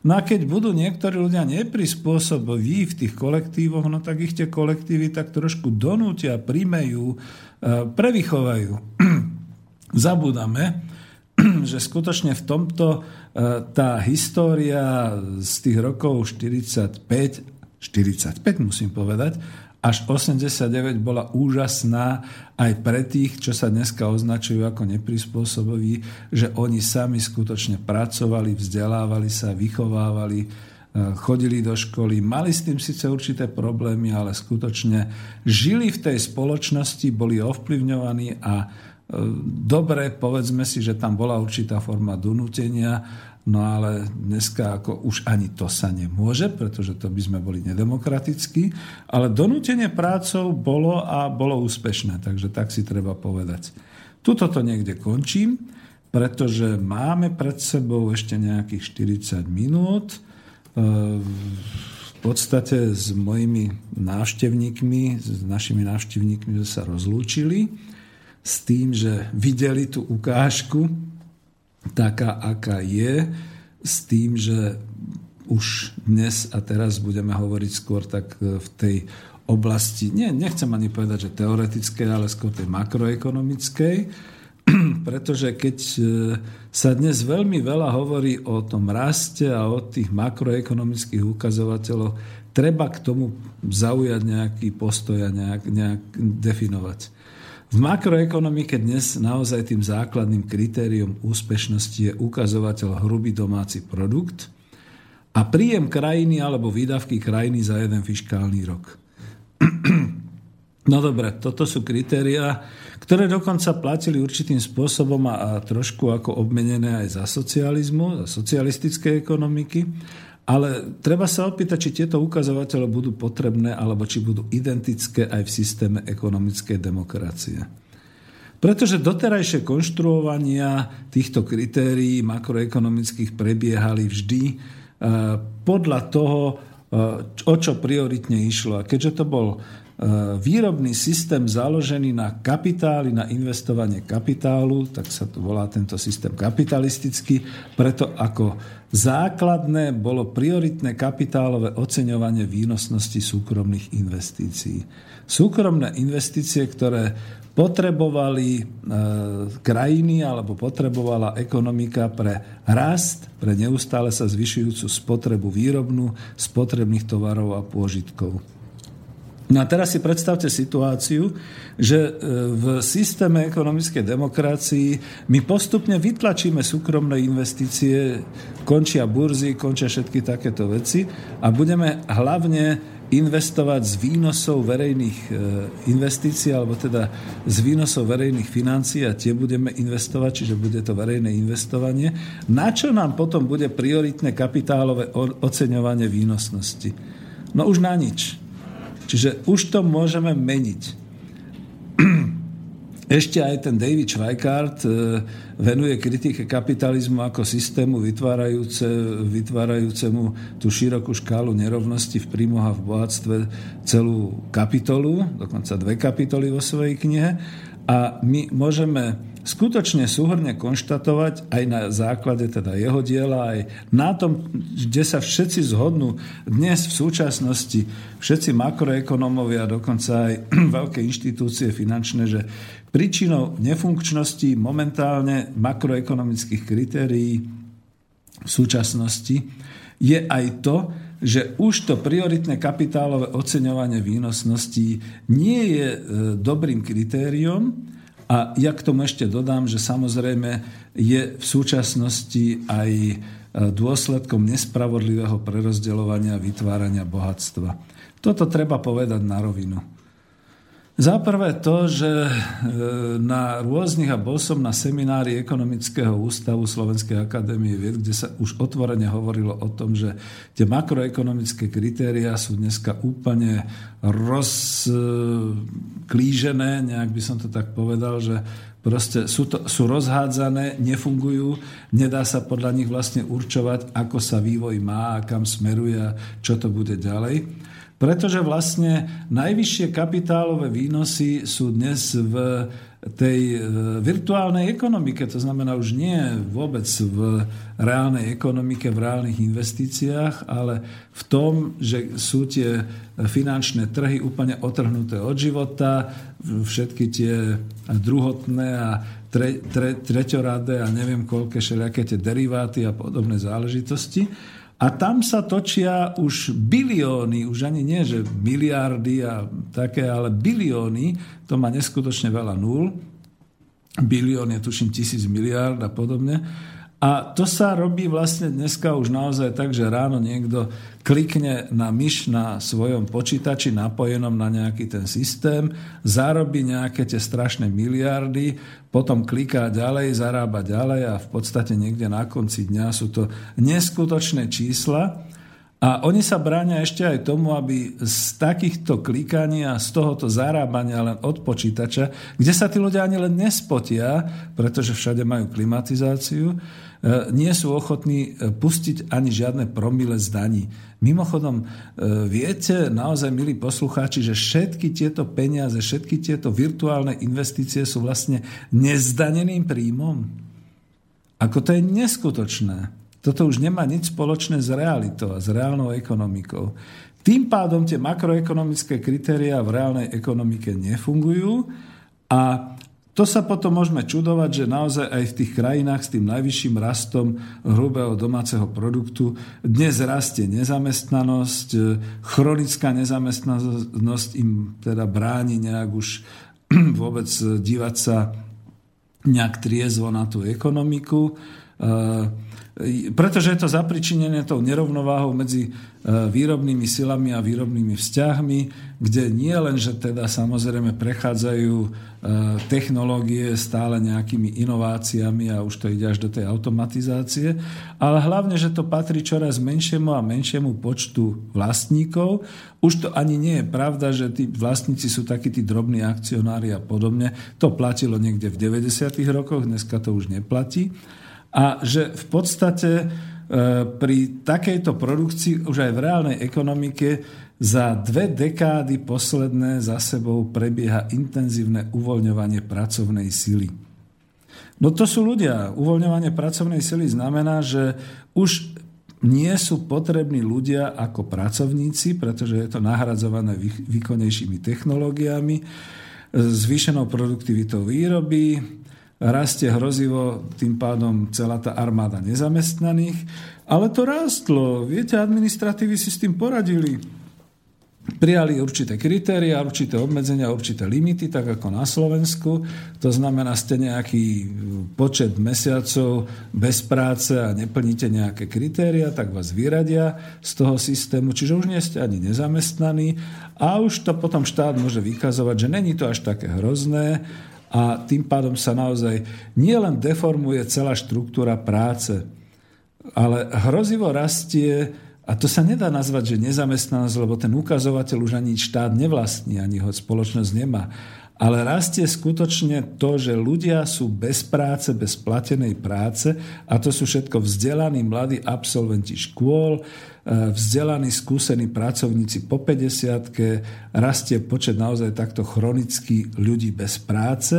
No a keď budú niektorí ľudia neprispôsobiví v tých kolektívoch, no tak ich tie kolektívy tak trošku donútia, primejú, e, prevychovajú. <clears throat> Zabúdame, <clears throat> že skutočne v tomto e, tá história z tých rokov 45, 45 musím povedať, až 89 bola úžasná aj pre tých, čo sa dneska označujú ako neprispôsobiví, že oni sami skutočne pracovali, vzdelávali sa, vychovávali, e, chodili do školy, mali s tým síce určité problémy, ale skutočne žili v tej spoločnosti, boli ovplyvňovaní a e, dobre, povedzme si, že tam bola určitá forma donútenia, No ale dneska ako už ani to sa nemôže, pretože to by sme boli nedemokratickí, ale donútenie prácou bolo a bolo úspešné, takže tak si treba povedať. Tuto to niekde končím, pretože máme pred sebou ešte nejakých 40 minút. E, v podstate s mojimi návštevníkmi, s našimi návštevníkmi sa rozlúčili s tým, že videli tú ukážku, taká, aká je, s tým, že už dnes a teraz budeme hovoriť skôr tak e, v tej oblasti, nie, nechcem ani povedať, že teoretickej, ale skôr tej makroekonomickej, <clears throat> pretože keď e, sa dnes veľmi veľa hovorí o tom raste a o tých makroekonomických ukazovateľoch, treba k tomu zaujať nejaký postoj a nejak, nejak definovať. V makroekonomike dnes naozaj tým základným kritériom úspešnosti je ukazovateľ hrubý domáci produkt a príjem krajiny alebo výdavky krajiny za jeden fiskálny rok. <clears throat> No dobre, toto sú kritéria, ktoré dokonca platili určitým spôsobom a, a trošku ako obmenené aj za socializmu, za socialistické ekonomiky. Ale treba sa opýtať, či tieto ukazovatele budú potrebné, alebo či budú identické aj v systéme ekonomickej demokracie. Pretože doterajšie konštruovania týchto kritérií makroekonomických prebiehali vždy e, podľa toho, e, o čo prioritne išlo. A keďže to bol výrobný systém založený na kapitáli, na investovanie kapitálu, tak sa to volá tento systém kapitalistický, preto ako základné bolo prioritné kapitálové oceňovanie výnosnosti súkromných investícií. Súkromné investície, ktoré potrebovali e, krajiny alebo potrebovala ekonomika pre rast, pre neustále sa zvyšujúcu spotrebu výrobnú spotrebných tovarov a pôžitkov. No a teraz si predstavte situáciu, že e, v systéme ekonomickej demokracii my postupne vytlačíme súkromné investície, končia burzy, končia všetky takéto veci a budeme hlavne investovať z výnosov verejných e, investícií, alebo teda z výnosov verejných financií a tie budeme investovať, čiže bude to verejné investovanie. Na čo nám potom bude prioritné kapitálové oceňovanie výnosnosti? No už na nič. Čiže už to môžeme meniť. <clears throat> Ešte aj ten David Schweikart e, venuje kritike kapitalizmu ako systému vytvárajúce, vytvárajúcemu tú širokú škálu nerovnosti v príjmoch a v bohatstve celú kapitolu, dokonca dve kapitoly vo svojej knihe. A my môžeme skutočne súhrne konštatovať aj na základe teda jeho diela, aj na tom, kde sa všetci zhodnú dnes v súčasnosti, všetci makroekonómovia, dokonca aj <clears throat> veľké inštitúcie finančné, že príčinou nefunkčnosti momentálne makroekonomických kritérií v súčasnosti je aj to, že už to prioritné kapitálové oceňovanie výnosností nie je e, dobrým kritériom, a ja k tomu ešte dodám, že samozrejme je v súčasnosti aj e, dôsledkom nespravodlivého prerozdeľovania a vytvárania bohatstva. Toto treba povedať na rovinu. Za prvé to, že e, na rôznych, a bol som na seminári Ekonomického ústavu Slovenskej akadémie vied, kde sa už otvorene hovorilo o tom, že tie makroekonomické kritériá sú dneska úplne rozklížené, nejak by som to tak povedal, že proste sú, to, sú rozhádzané, nefungujú, nedá sa podľa nich vlastne určovať, ako sa vývoj má kam smeruje a čo to bude ďalej. Pretože vlastne najvyššie kapitálové výnosy sú dnes v tej e, virtuálnej ekonomike, to znamená už nie vôbec v reálnej ekonomike, v reálnych investíciách, ale v tom, že sú tie finančné trhy úplne otrhnuté od života, všetky tie druhotné a tre, tre, treťoradé a neviem koľké všelijaké tie deriváty a podobné záležitosti. A tam sa točia už bilióny, už ani nie, že miliardy a také, ale bilióny, to má neskutočne veľa nul. Bilión je tuším tisíc miliard a podobne. A to sa robí vlastne dneska už naozaj tak, že ráno niekto klikne na myš na svojom počítači napojenom na nejaký ten systém, zarobí nejaké tie strašné miliardy, potom kliká ďalej, zarába ďalej a v podstate niekde na konci dňa sú to neskutočné čísla. A oni sa bránia ešte aj tomu, aby z takýchto klikaní a z tohoto zarábania len od počítača, kde sa tí ľudia ani len nespotia, pretože všade majú klimatizáciu, nie sú ochotní e, pustiť ani žiadne promile z. Mimochodom, e, viete, naozaj, milí poslucháči, že všetky tieto peniaze, všetky tieto virtuálne investície sú vlastne nezdaneným príjmom? Ako to je neskutočné. Toto už nemá nič spoločné s realitou a s reálnou ekonomikou. Tým pádom tie makroekonomické kritéria v reálnej ekonomike nefungujú a to sa potom môžeme čudovať, že naozaj aj v tých krajinách s tým najvyšším rastom hrubého domáceho produktu dnes rastie nezamestnanosť, chronická nezamestnanosť im teda bráni nejak už <clears throat> vôbec dívať sa nejak triezvo na tú ekonomiku. E, pretože je to zapričinené tou nerovnováhou medzi e, výrobnými silami a výrobnými vzťahmi, kde nie len, že teda samozrejme prechádzajú e, technológie stále nejakými inováciami a už to ide až do tej automatizácie, ale hlavne, že to patrí čoraz menšiemu a menšiemu počtu vlastníkov. Už to ani nie je pravda, že tí vlastníci sú takí tí drobní akcionári a podobne. To platilo niekde v 90. rokoch, dneska to už neplatí a že v podstate e, pri takejto produkcii už aj v reálnej ekonomike za dve dekády posledné za sebou prebieha intenzívne uvoľňovanie pracovnej sily. No to sú ľudia. Uvoľňovanie pracovnej sily znamená, že už nie sú potrební ľudia ako pracovníci, pretože je to nahradzované výkonnejšími technológiami, zvýšenou produktivitou výroby, rastie hrozivo tým pádom celá tá armáda nezamestnaných, ale to rástlo. Viete, administratívy si s tým poradili. Prijali určité kritéria, určité obmedzenia, určité limity, tak ako na Slovensku. To znamená, ste nejaký počet mesiacov bez práce a neplníte nejaké kritéria, tak vás vyradia z toho systému. Čiže už nie ste ani nezamestnaní a už to potom štát môže vykazovať, že není to až také hrozné, a tým pádom sa naozaj nielen deformuje celá štruktúra práce, ale hrozivo rastie, a to sa nedá nazvať, že nezamestnanosť, lebo ten ukazovateľ už ani štát nevlastní, ani ho spoločnosť nemá. Ale rastie skutočne to, že ľudia sú bez práce, bez platenej práce a to sú všetko vzdelaní mladí absolventi škôl, E, vzdelaní, skúsení pracovníci po 50 rastie počet naozaj takto chronicky ľudí bez práce,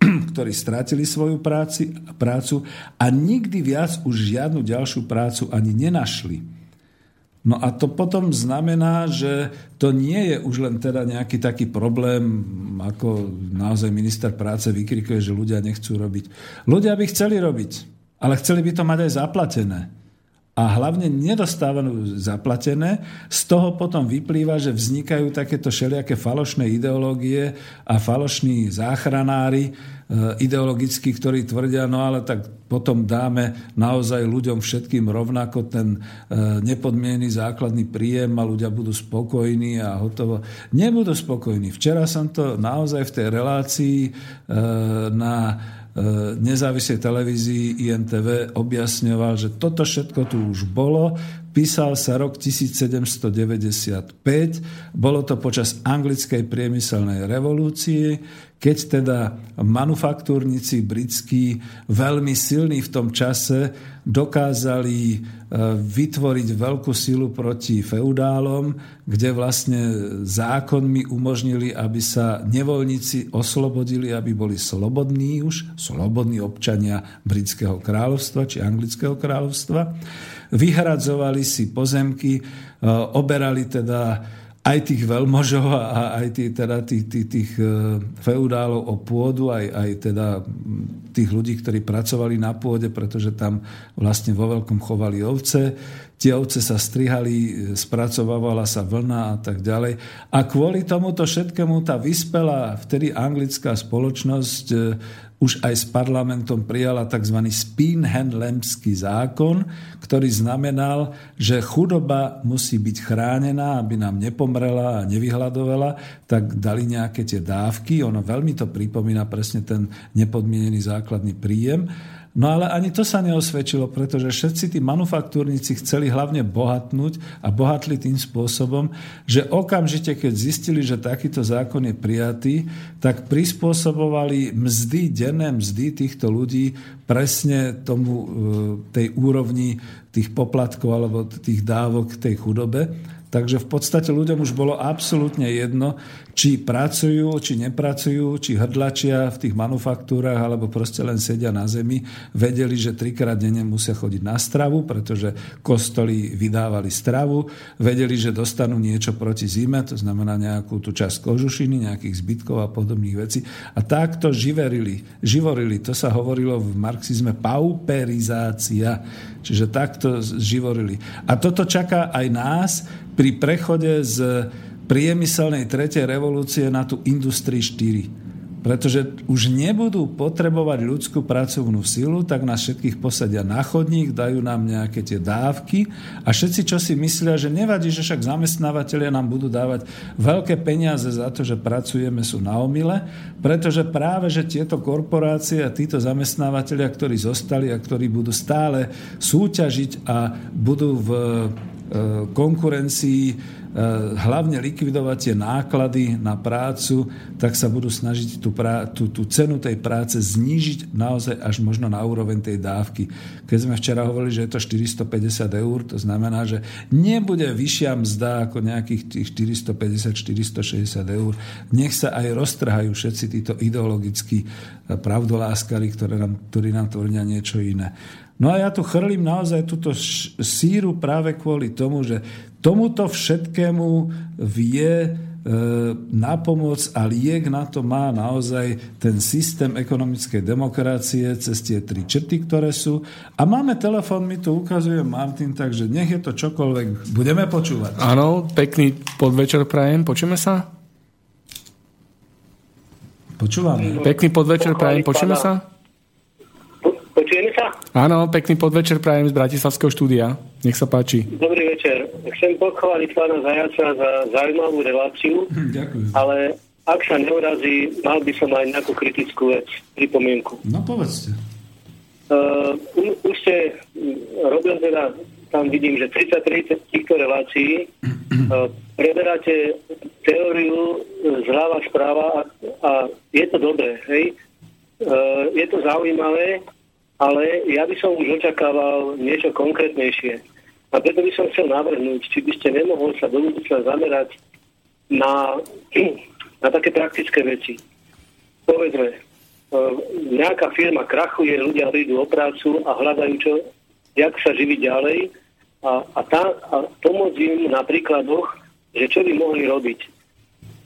<clears throat> ktorí strátili svoju práci, prácu a nikdy viac už žiadnu ďalšiu prácu ani nenašli. No a to potom znamená, že to nie je už len teda nejaký taký problém, ako naozaj minister práce vykrikuje, že ľudia nechcú robiť. Ľudia by chceli robiť, ale chceli by to mať aj zaplatené. A hlavne nedostávajú zaplatené. Z toho potom vyplýva, že vznikajú takéto všelijaké falošné ideológie a falošní záchranári, Eh, ideologicky, ktorí tvrdia, no ale tak potom dáme naozaj ľuďom všetkým rovnako ten eh, nepodmienený základný príjem a ľudia budú spokojní a hotovo. Nebudú spokojní. Včera som to naozaj v tej relácii eh, na nezávislej televízii INTV objasňoval, že toto všetko tu už bolo, Písal sa rok 1795, bolo to počas anglickej priemyselnej revolúcie, keď teda manufaktúrnici britskí, veľmi silní v tom čase, dokázali e, vytvoriť veľkú silu proti feudálom, kde vlastne zákonmi umožnili, aby sa nevoľníci oslobodili, aby boli slobodní už, slobodní občania britského kráľovstva či anglického kráľovstva. Vyhradzovali si pozemky, e, oberali teda aj tých veľmožov a aj tých, teda tých, tých, tých e, feudálov o pôdu, aj, aj teda tých ľudí, ktorí pracovali na pôde, pretože tam vlastne vo veľkom chovali ovce. Tie ovce sa strihali, spracovávala sa vlna a tak ďalej. A kvôli tomuto všetkému tá vyspelá vtedy anglická spoločnosť e, už aj s parlamentom prijala tzv. Spinhenlemský zákon, ktorý znamenal, že chudoba musí byť chránená, aby nám nepomrela a nevyhľadovala, tak dali nejaké tie dávky. Ono veľmi to pripomína presne ten nepodmienený základný príjem. No ale ani to sa neosvedčilo, pretože všetci tí manufaktúrnici chceli hlavne bohatnúť a bohatli tým spôsobom, že okamžite, keď zistili, že takýto zákon je prijatý, tak prispôsobovali mzdy, denné mzdy týchto ľudí presne tomu, e, tej úrovni tých poplatkov alebo tých dávok tej chudobe. Takže v podstate ľuďom už bolo absolútne jedno, či pracujú, či nepracujú, či hrdlačia v tých manufaktúrach, alebo proste len sedia na zemi. Vedeli, že trikrát denne musia chodiť na stravu, pretože kostoly vydávali stravu. Vedeli, že dostanú niečo proti zime, to znamená nejakú tú časť kožušiny, nejakých zbytkov a podobných vecí. A takto živerili, živorili. To sa hovorilo v marxizme pauperizácia. Čiže takto živorili. A toto čaká aj nás, pri prechode z priemyselnej tretej revolúcie na tú Industrii 4 pretože už nebudú potrebovať ľudskú pracovnú silu, tak nás všetkých posadia na chodník, dajú nám nejaké tie dávky a všetci, čo si myslia, že nevadí, že však zamestnávateľia nám budú dávať veľké peniaze za to, že pracujeme, sú na omile, pretože práve, že tieto korporácie a títo zamestnávateľia, ktorí zostali a ktorí budú stále súťažiť a budú v konkurencii e, hlavne likvidovať tie náklady na prácu, tak sa budú snažiť tú, prá- tú, tú cenu tej práce znížiť naozaj až možno na úroveň tej dávky. Keď sme včera hovorili, že je to 450 eur, to znamená, že nebude vyššia mzda ako nejakých tých 450-460 eur. Nech sa aj roztrhajú všetci títo ideologickí pravdoláskari, ktoré nám, ktorí nám tvrdia niečo iné. No a ja tu chrlím naozaj túto síru práve kvôli tomu, že tomuto všetkému vie e, na pomoc a liek na to má naozaj ten systém ekonomickej demokracie cez tie tri črty, ktoré sú. A máme telefon, mi tu ukazuje Martin, takže nech je to čokoľvek. Budeme počúvať. Áno, pekný podvečer prajem. Počujeme sa? Počúvame. Pekný podvečer prajem. Počujeme sa? Sa? Áno, pekný podvečer prajem z Bratislavského štúdia. Nech sa páči. Dobrý večer. Chcem pochváliť pána Zajaca za zaujímavú reláciu, <laughs> Ďakujem. ale ak sa neurazí, mal by som aj nejakú kritickú vec, pripomienku. No povedzte. Uh, už ste robil teda, tam vidím, že 30-30 týchto relácií uh, preberáte teóriu zľava správa a, a je to dobré, hej? Uh, je to zaujímavé, ale ja by som už očakával niečo konkrétnejšie. A preto by som chcel navrhnúť, či by ste nemohol sa do budúcna zamerať na, <clears throat> na také praktické veci. Povedzme, e, nejaká firma krachuje, ľudia prídu o prácu a hľadajú čo, jak sa živiť ďalej a, a, tá, a pomôcť im na príkladoch, že čo by mohli robiť.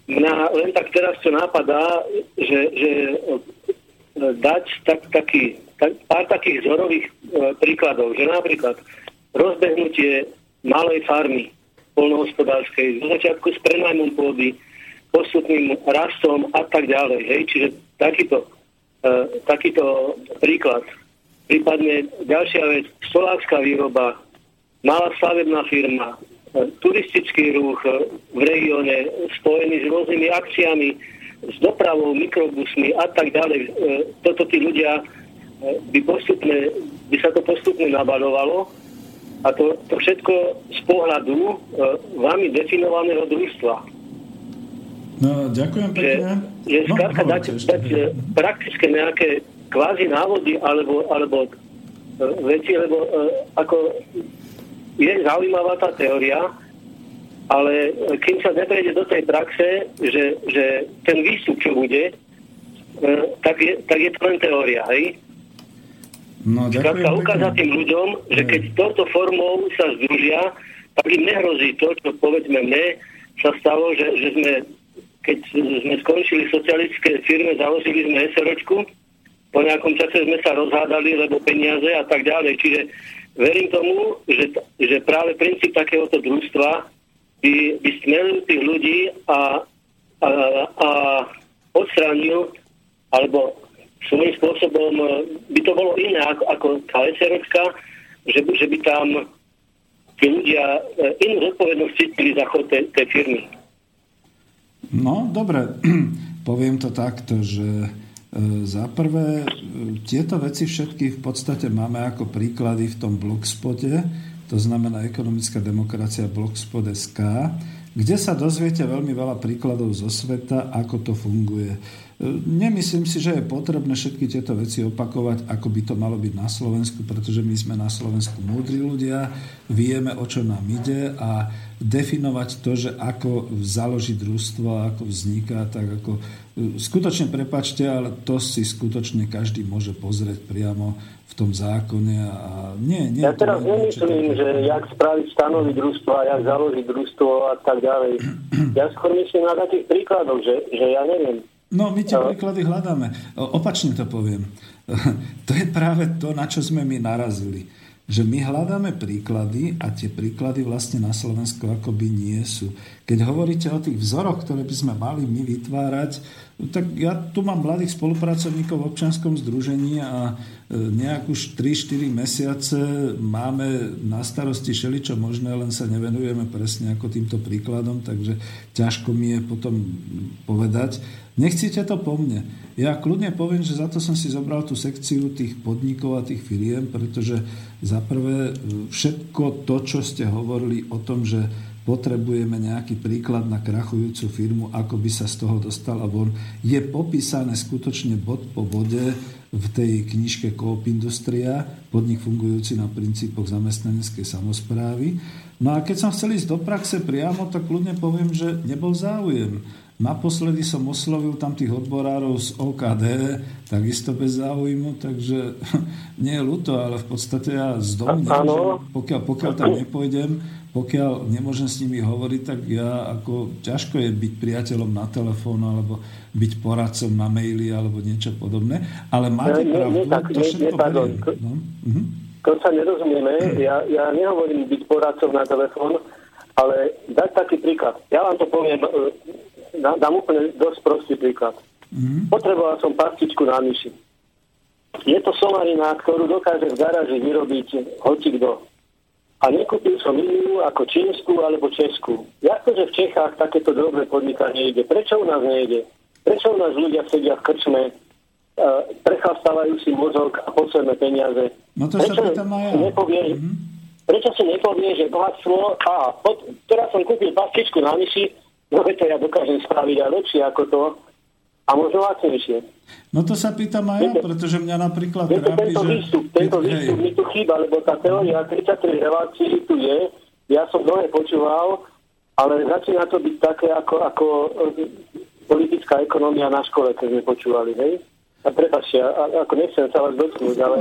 Mňa len tak teraz to napadá, že, že dať tak, taký, tak, pár takých vzorových e, príkladov, že napríklad rozbehnutie malej farmy polnohospodárskej, zo začiatku s prenajmom pôdy, postupným rastom a tak ďalej. Hej? Čiže takýto, e, takýto príklad. Prípadne ďalšia vec, solárska výroba, malá stavebná firma, e, turistický ruch e, v regióne spojený s rôznymi akciami, s dopravou, mikrobusmi a tak ďalej. E, toto tí ľudia by, postupne, by sa to postupne nabalovalo a to, to všetko z pohľadu e, vami definovaného družstva. No, ďakujem pekne. Že no, skrátka dať, dať e, praktické nejaké kvázi návody alebo, alebo e, veci, lebo e, ako je zaujímavá tá teória, ale kým sa neprejde do tej praxe, že, že ten výstup, čo bude, tak je, tak je to len teória, hej? No, Skrátka ukázať tým ľuďom, že keď touto formou sa združia, tak im nehrozí to, čo povedzme mne sa stalo, že, že sme, keď sme skončili socialistické firme, založili sme SROčku, po nejakom čase sme sa rozhádali, lebo peniaze a tak ďalej. Čiže verím tomu, že, že práve princíp takéhoto družstva by, by smelil tých ľudí a, a, a odstránil alebo svojím spôsobom e, by to bolo iné ako, ako tá SROčka, že, že by tam tí ľudia e, inú zodpovednosť cítili za chod tej, tej firmy. No, dobre, <clears throat> poviem to takto, že e, za prvé, tieto veci všetky v podstate máme ako príklady v tom blogspote, to znamená ekonomická demokracia blogspot.sk, kde sa dozviete veľmi veľa príkladov zo sveta, ako to funguje. Nemyslím si, že je potrebné všetky tieto veci opakovať, ako by to malo byť na Slovensku, pretože my sme na Slovensku múdri ľudia, vieme, o čo nám ide a definovať to, že ako založiť družstvo, ako vzniká, tak ako... e, Skutočne prepačte, ale to si skutočne každý môže pozrieť priamo v tom zákone a nie, nie Ja teraz nemyslím, že jak spraviť stanovy družstva, jak založiť družstvo a tak ďalej. <clears throat> Ja skôr myslím na takých príkladoch, že, že ja neviem. No, my tie príklady hľadáme. Opačne to poviem. <laughs> To je práve to, na čo sme my narazili. Že my hľadáme príklady a tie príklady vlastne na Slovensku akoby nie sú. Keď hovoríte o tých vzoroch, ktoré by sme mali my vytvárať, no tak ja tu mám mladých spolupracovníkov v občianskom združení a e, nejak už 3-4 mesiace máme na starosti šeličo možné, len sa nevenujeme presne ako týmto príkladom, takže ťažko mi je potom povedať. Nechcíte to po mne. Ja kľudne poviem, že za to som si zobral tú sekciu tých podnikov a tých firiem, pretože za prvé e, všetko to, čo ste hovorili o tom, že potrebujeme nejaký príklad na krachujúcu firmu, ako by sa z toho dostala von, je popísané skutočne bod po bode v tej knižke Coop Industria, podnik fungujúci na princípoch zamestnaneckej samozprávy. No a keď som chcel ísť do praxe priamo, tak kľudne poviem, že nebol záujem. Naposledy som oslovil tam tých odborárov z OKD, takisto bez záujmu, takže <laughs> nie je ľúto, ale v podstate ja z domu nemôžem, pokiaľ, pokiaľ tam nepôjdem, pokiaľ nemôžem s nimi hovoriť, tak ja ako ťažko je byť priateľom na telefón alebo byť poradcom na maili alebo niečo podobné, ale máte nie, pravdu, nie tak, to nie, všetko nie, pardon. beriem. No, mhm. To sa nerozumieme. Ja, ja nehovorím byť poradcom na telefón, ale dať taký príklad. Ja vám to poviem, dá- dám úplne dosť prostý príklad. Potreboval som pastičku na myši. Je to somarina, ktorú dokáže v garáži vyrobiť hocikdo. A nekúpil som inú ako čínsku alebo českú. Jak to, že v Čechách takéto drobné podnikanie ide? Prečo u nás nejde? Prečo u nás ľudia sedia v krčme, e, prechlapstávajú si mozog a posledné peniaze? No to sa prečo pýtam aj ja. nepovie, prečo si nepovie, že bohatstvo, a pod, teraz som kúpil pastičku na myši, no to ja dokážem spraviť aj lepšie ako to a možno lacnejšie. No to sa pýtam aj ja, pretože mňa napríklad Viete, trápi, tento že... výstup, tento keď- výstup mi tu chýba, lebo tá teória 33 relácií tu je, ja som mnohé počúval, ale začína to byť také ako, ako e, politická ekonomia na škole, keď sme počúvali, hej? A prepáčte, ako nechcem sa vás dotknúť, ale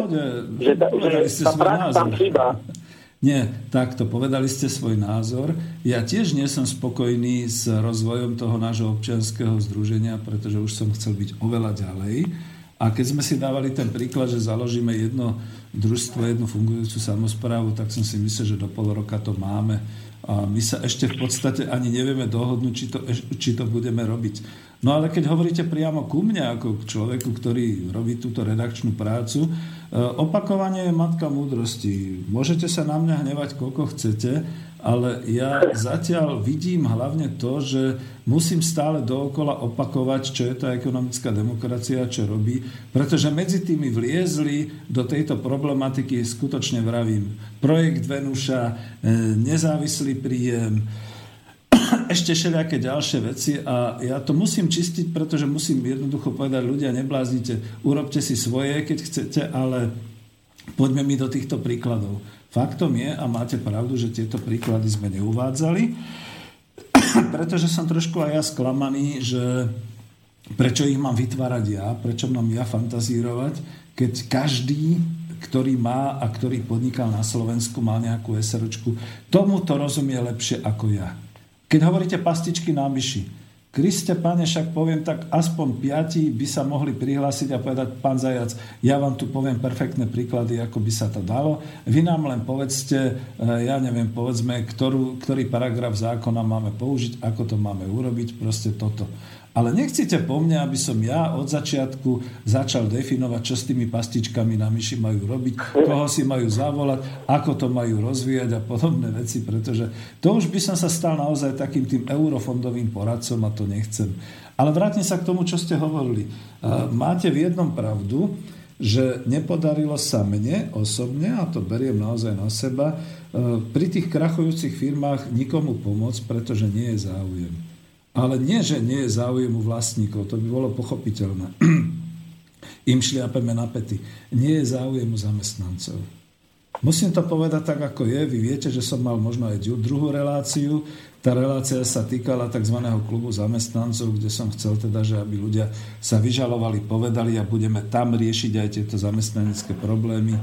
že, ta, že tá prax tam chýba. <laughs> Nie, takto, povedali ste svoj názor. Ja tiež nie som spokojný s rozvojom toho nášho občianského združenia, pretože už som chcel byť oveľa ďalej. A keď sme si dávali ten príklad, že založíme jedno družstvo, jednu fungujúcu samozprávu, tak som si myslel, že do pol roka to máme. A my sa ešte v podstate ani nevieme dohodnúť, či to, či to budeme robiť. No ale keď hovoríte priamo ku mne, ako k človeku, ktorý robí túto redakčnú prácu, e, opakovanie je matka múdrosti. Môžete sa na mňa hnevať, koľko chcete, ale ja zatiaľ vidím hlavne to, že musím stále dookola opakovať, čo je tá ekonomická demokracia, čo robí, pretože medzi tými vliezli do tejto problematiky, skutočne vravím, projekt Venuša, e, nezávislý príjem, <coughs> ešte všelijaké ďalšie veci a ja to musím čistiť, pretože musím jednoducho povedať, ľudia, nebláznite, urobte si svoje, keď chcete, ale poďme mi do týchto príkladov. Faktom je, a máte pravdu, že tieto príklady sme neuvádzali, <coughs> pretože som trošku aj ja sklamaný, že prečo ich mám vytvárať ja, prečo mám ja fantazírovať, keď každý ktorý má a ktorý podnikal na Slovensku, mal nejakú SROčku, tomu to rozumie lepšie ako ja. Keď hovoríte pastičky na myši, Kriste, pane, však poviem tak, aspoň piati by sa mohli prihlásiť a povedať, pán Zajac, ja vám tu poviem perfektné príklady, ako by sa to dalo. Vy nám len povedzte, eh, ja neviem, povedzme, ktorú, ktorý paragraf zákona máme použiť, ako to máme urobiť, proste toto. Ale nechcete po mne, aby som ja od začiatku začal definovať, čo s tými pastičkami na myši majú robiť, koho si majú zavolať, ako to majú rozvíjať a podobné veci, pretože to už by som sa stal naozaj takým tým eurofondovým poradcom a to nechcem. Ale vrátim sa k tomu, čo ste hovorili. Máte v jednom pravdu, že nepodarilo sa mne osobne, a to beriem naozaj na seba, pri tých krachujúcich firmách nikomu pomôcť, pretože nie je záujem. Ale nie, že nie je záujem u vlastníkov, to by bolo pochopiteľné. <clears throat> Im šliapeme na pety. Nie je záujem u zamestnancov. Musím to povedať tak, ako je. Vy viete, že som mal možno aj druhú reláciu. Tá relácia sa týkala tzv. klubu zamestnancov, kde som chcel teda, že aby ľudia sa vyžalovali, povedali a budeme tam riešiť aj tieto zamestnanecké problémy.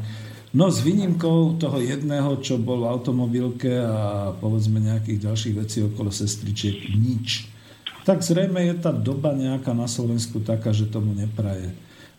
No s výnimkou toho jedného, čo bol v automobilke a povedzme nejakých ďalších vecí okolo sestričiek, nič tak zrejme je tá doba nejaká na Slovensku taká, že tomu nepraje.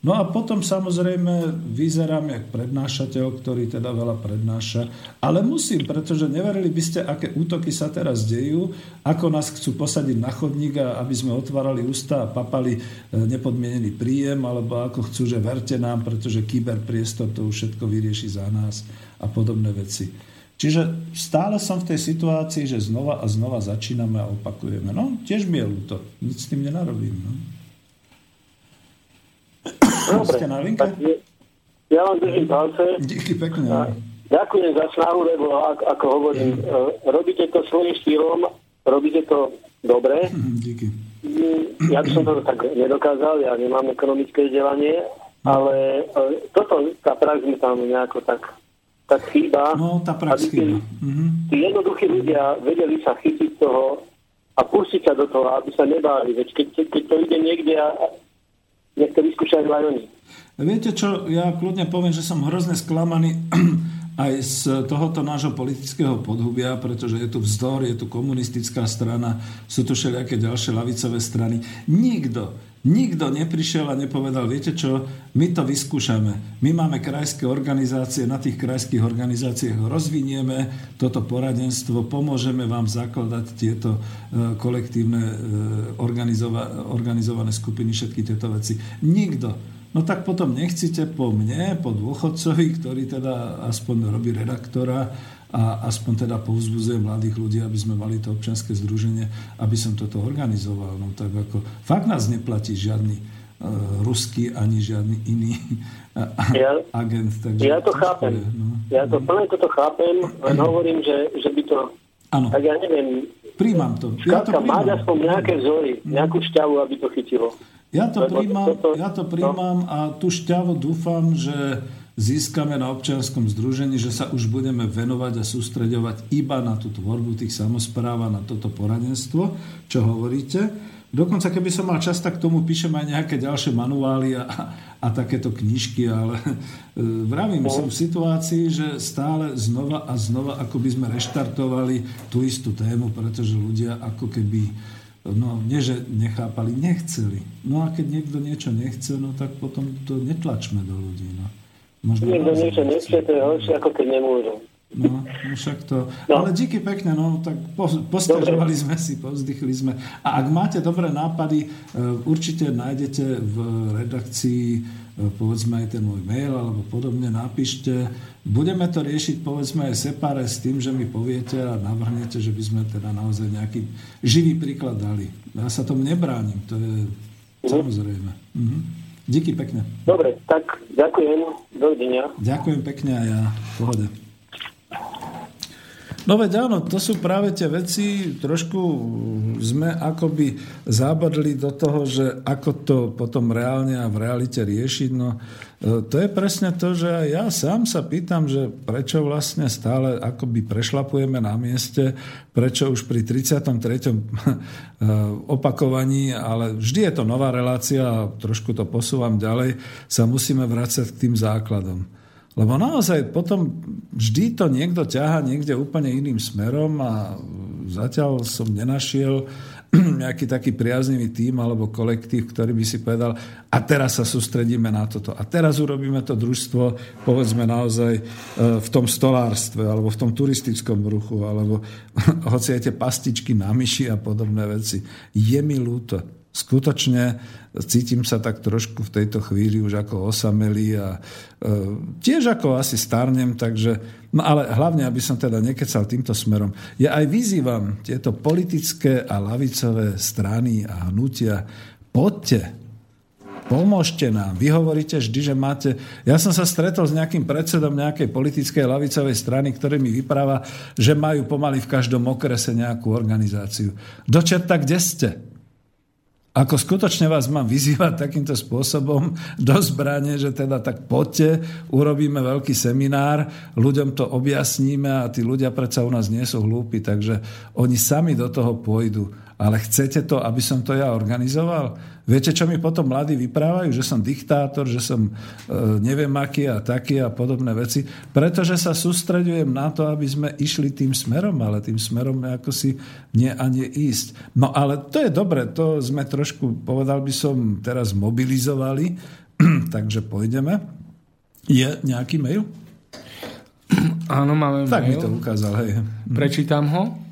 No a potom samozrejme vyzerám jak prednášateľ, ktorý teda veľa prednáša, ale musím, pretože neverili by ste, aké útoky sa teraz dejú, ako nás chcú posadiť na chodník, aby sme otvárali ústa a papali e, nepodmienený príjem, alebo ako chcú, že verte nám, pretože kyberpriestor to už všetko vyrieši za nás a podobné veci. Čiže stále som v tej situácii, že znova a znova začíname a opakujeme. No, tiež mi je ľúto. Nic s tým nenarobím. No. Dobre, Ste na linke? ja vám držím palce. Díky pekne. A ďakujem za snahu, lebo ako, ako hovorím, mm. robíte to svojím štýlom, robíte to dobre. Díky. Ja by som to tak nedokázal, ja nemám ekonomické vzdelanie, ale e, toto, tá prax mi tam nejako tak tak chýba, no, tá aby tí, mm-hmm. tí jednoduchí ľudia vedeli sa chytiť toho a pustiť sa do toho, aby sa nebáli. Veď keď, keď to ide niekde a nech to vyskúšajú aj oni. Viete čo, ja kľudne poviem, že som hrozne sklamaný <clears throat> aj z tohoto nášho politického podhubia, pretože je tu vzdor, je tu komunistická strana, sú tu všelijaké ďalšie lavicové strany. Nikto, Nikto neprišiel a nepovedal, viete čo, my to vyskúšame. My máme krajské organizácie, na tých krajských organizáciách rozvinieme toto poradenstvo, pomôžeme vám zakladať tieto e, kolektívne e, organizované skupiny, všetky tieto veci. Nikto. No tak potom nechcite po mne, po dôchodcovi, ktorý teda aspoň robí redaktora, a aspoň teda povzbudzuje mladých ľudí, aby sme mali to občianske združenie, aby som toto organizoval. No tak ako, fakt nás neplatí žiadny uh, ruský ani žiadny iný uh, ja, agent. Takže ja to chápem. Je, no. Ja to plne toto chápem, len hovorím, že, že by to... Ano. Tak ja neviem. Príjmam to. Ja to príjmam. mať aspoň nejaké vzory, mhm. nejakú šťavu, aby to chytilo. Ja to príjmam, ja to príjmam no. a tú šťavu dúfam, že získame na občianskom združení, že sa už budeme venovať a sústreďovať iba na tú tvorbu tých samozpráv a na toto poradenstvo, čo hovoríte. Dokonca, keby som mal čas, tak tomu píšem aj nejaké ďalšie manuály a, a takéto knižky, ale e, vravím, som v situácii, že stále znova a znova ako by sme reštartovali tú istú tému, pretože ľudia ako keby no nie, že nechápali, nechceli. No a keď niekto niečo nechce, no tak potom to netlačme do ľudí. No. Možno niekto niečo nechce, to je horšie, ako keď nemôžu. No, no však to... No. Ale díky pekne, no, tak po, postažovali sme si, povzdychli sme. A ak máte dobré nápady, e, určite nájdete v redakcii e, povedzme aj ten môj mail alebo podobne, napíšte. Budeme to riešiť povedzme aj separe s tým, že mi poviete a navrhnete, že by sme teda naozaj nejaký živý príklad dali. Ja sa tomu nebránim, to je samozrejme. Mhm. Díky pekne. Dobre, tak ďakujem. Dovidenia. Ďakujem pekne a ja. Pohode. No veď áno, to sú práve tie veci, trošku sme akoby zábadli do toho, že ako to potom reálne a v realite riešiť. No to je presne to, že ja sám sa pýtam, že prečo vlastne stále akoby prešlapujeme na mieste, prečo už pri 33. <laughs> E, opakovaní, ale vždy je to nová relácia a trošku to posúvam ďalej, sa musíme vrácať k tým základom. Lebo naozaj potom vždy to niekto ťaha niekde úplne iným smerom a zatiaľ som nenašiel <clears throat> nejaký taký priaznivý tým alebo kolektív, ktorý by si povedal a teraz sa sústredíme na toto. A teraz urobíme to družstvo, povedzme naozaj e, v tom stolárstve alebo v tom turistickom ruchu alebo <laughs> hoci aj tie pastičky na myši a podobné veci. Je mi ľúto skutočne cítim sa tak trošku v tejto chvíli už ako osamelý a e, tiež ako asi starnem, takže, no ale hlavne, aby som teda nekecal týmto smerom. Ja aj vyzývam tieto politické a lavicové strany a hnutia, poďte, pomôžte nám. Vy hovoríte vždy, že máte... Ja som sa stretol s nejakým predsedom nejakej politickej lavicovej strany, ktorý mi vypráva, že majú pomaly v každom okrese nejakú organizáciu. Dočerta, kde ste? Ako skutočne vás mám vyzývať takýmto spôsobom do zbrane, že teda tak poďte, urobíme veľký seminár, ľuďom to objasníme a tí ľudia predsa u nás nie sú hlúpi, takže oni sami do toho pôjdu. Ale chcete to, aby som to ja organizoval? Viete, čo mi potom mladí vyprávajú? Že som diktátor, že som e, neviem aký a taký a podobné veci. Pretože sa sústredujem na to, aby sme išli tým smerom, ale tým smerom ako si nie a nie ísť. No ale to je dobre, to sme trošku, povedal by som, teraz mobilizovali, <clears throat> takže pôjdeme. Je nejaký mail? Áno, máme tak mail. Tak mi to ukázal, hej. Prečítam ho.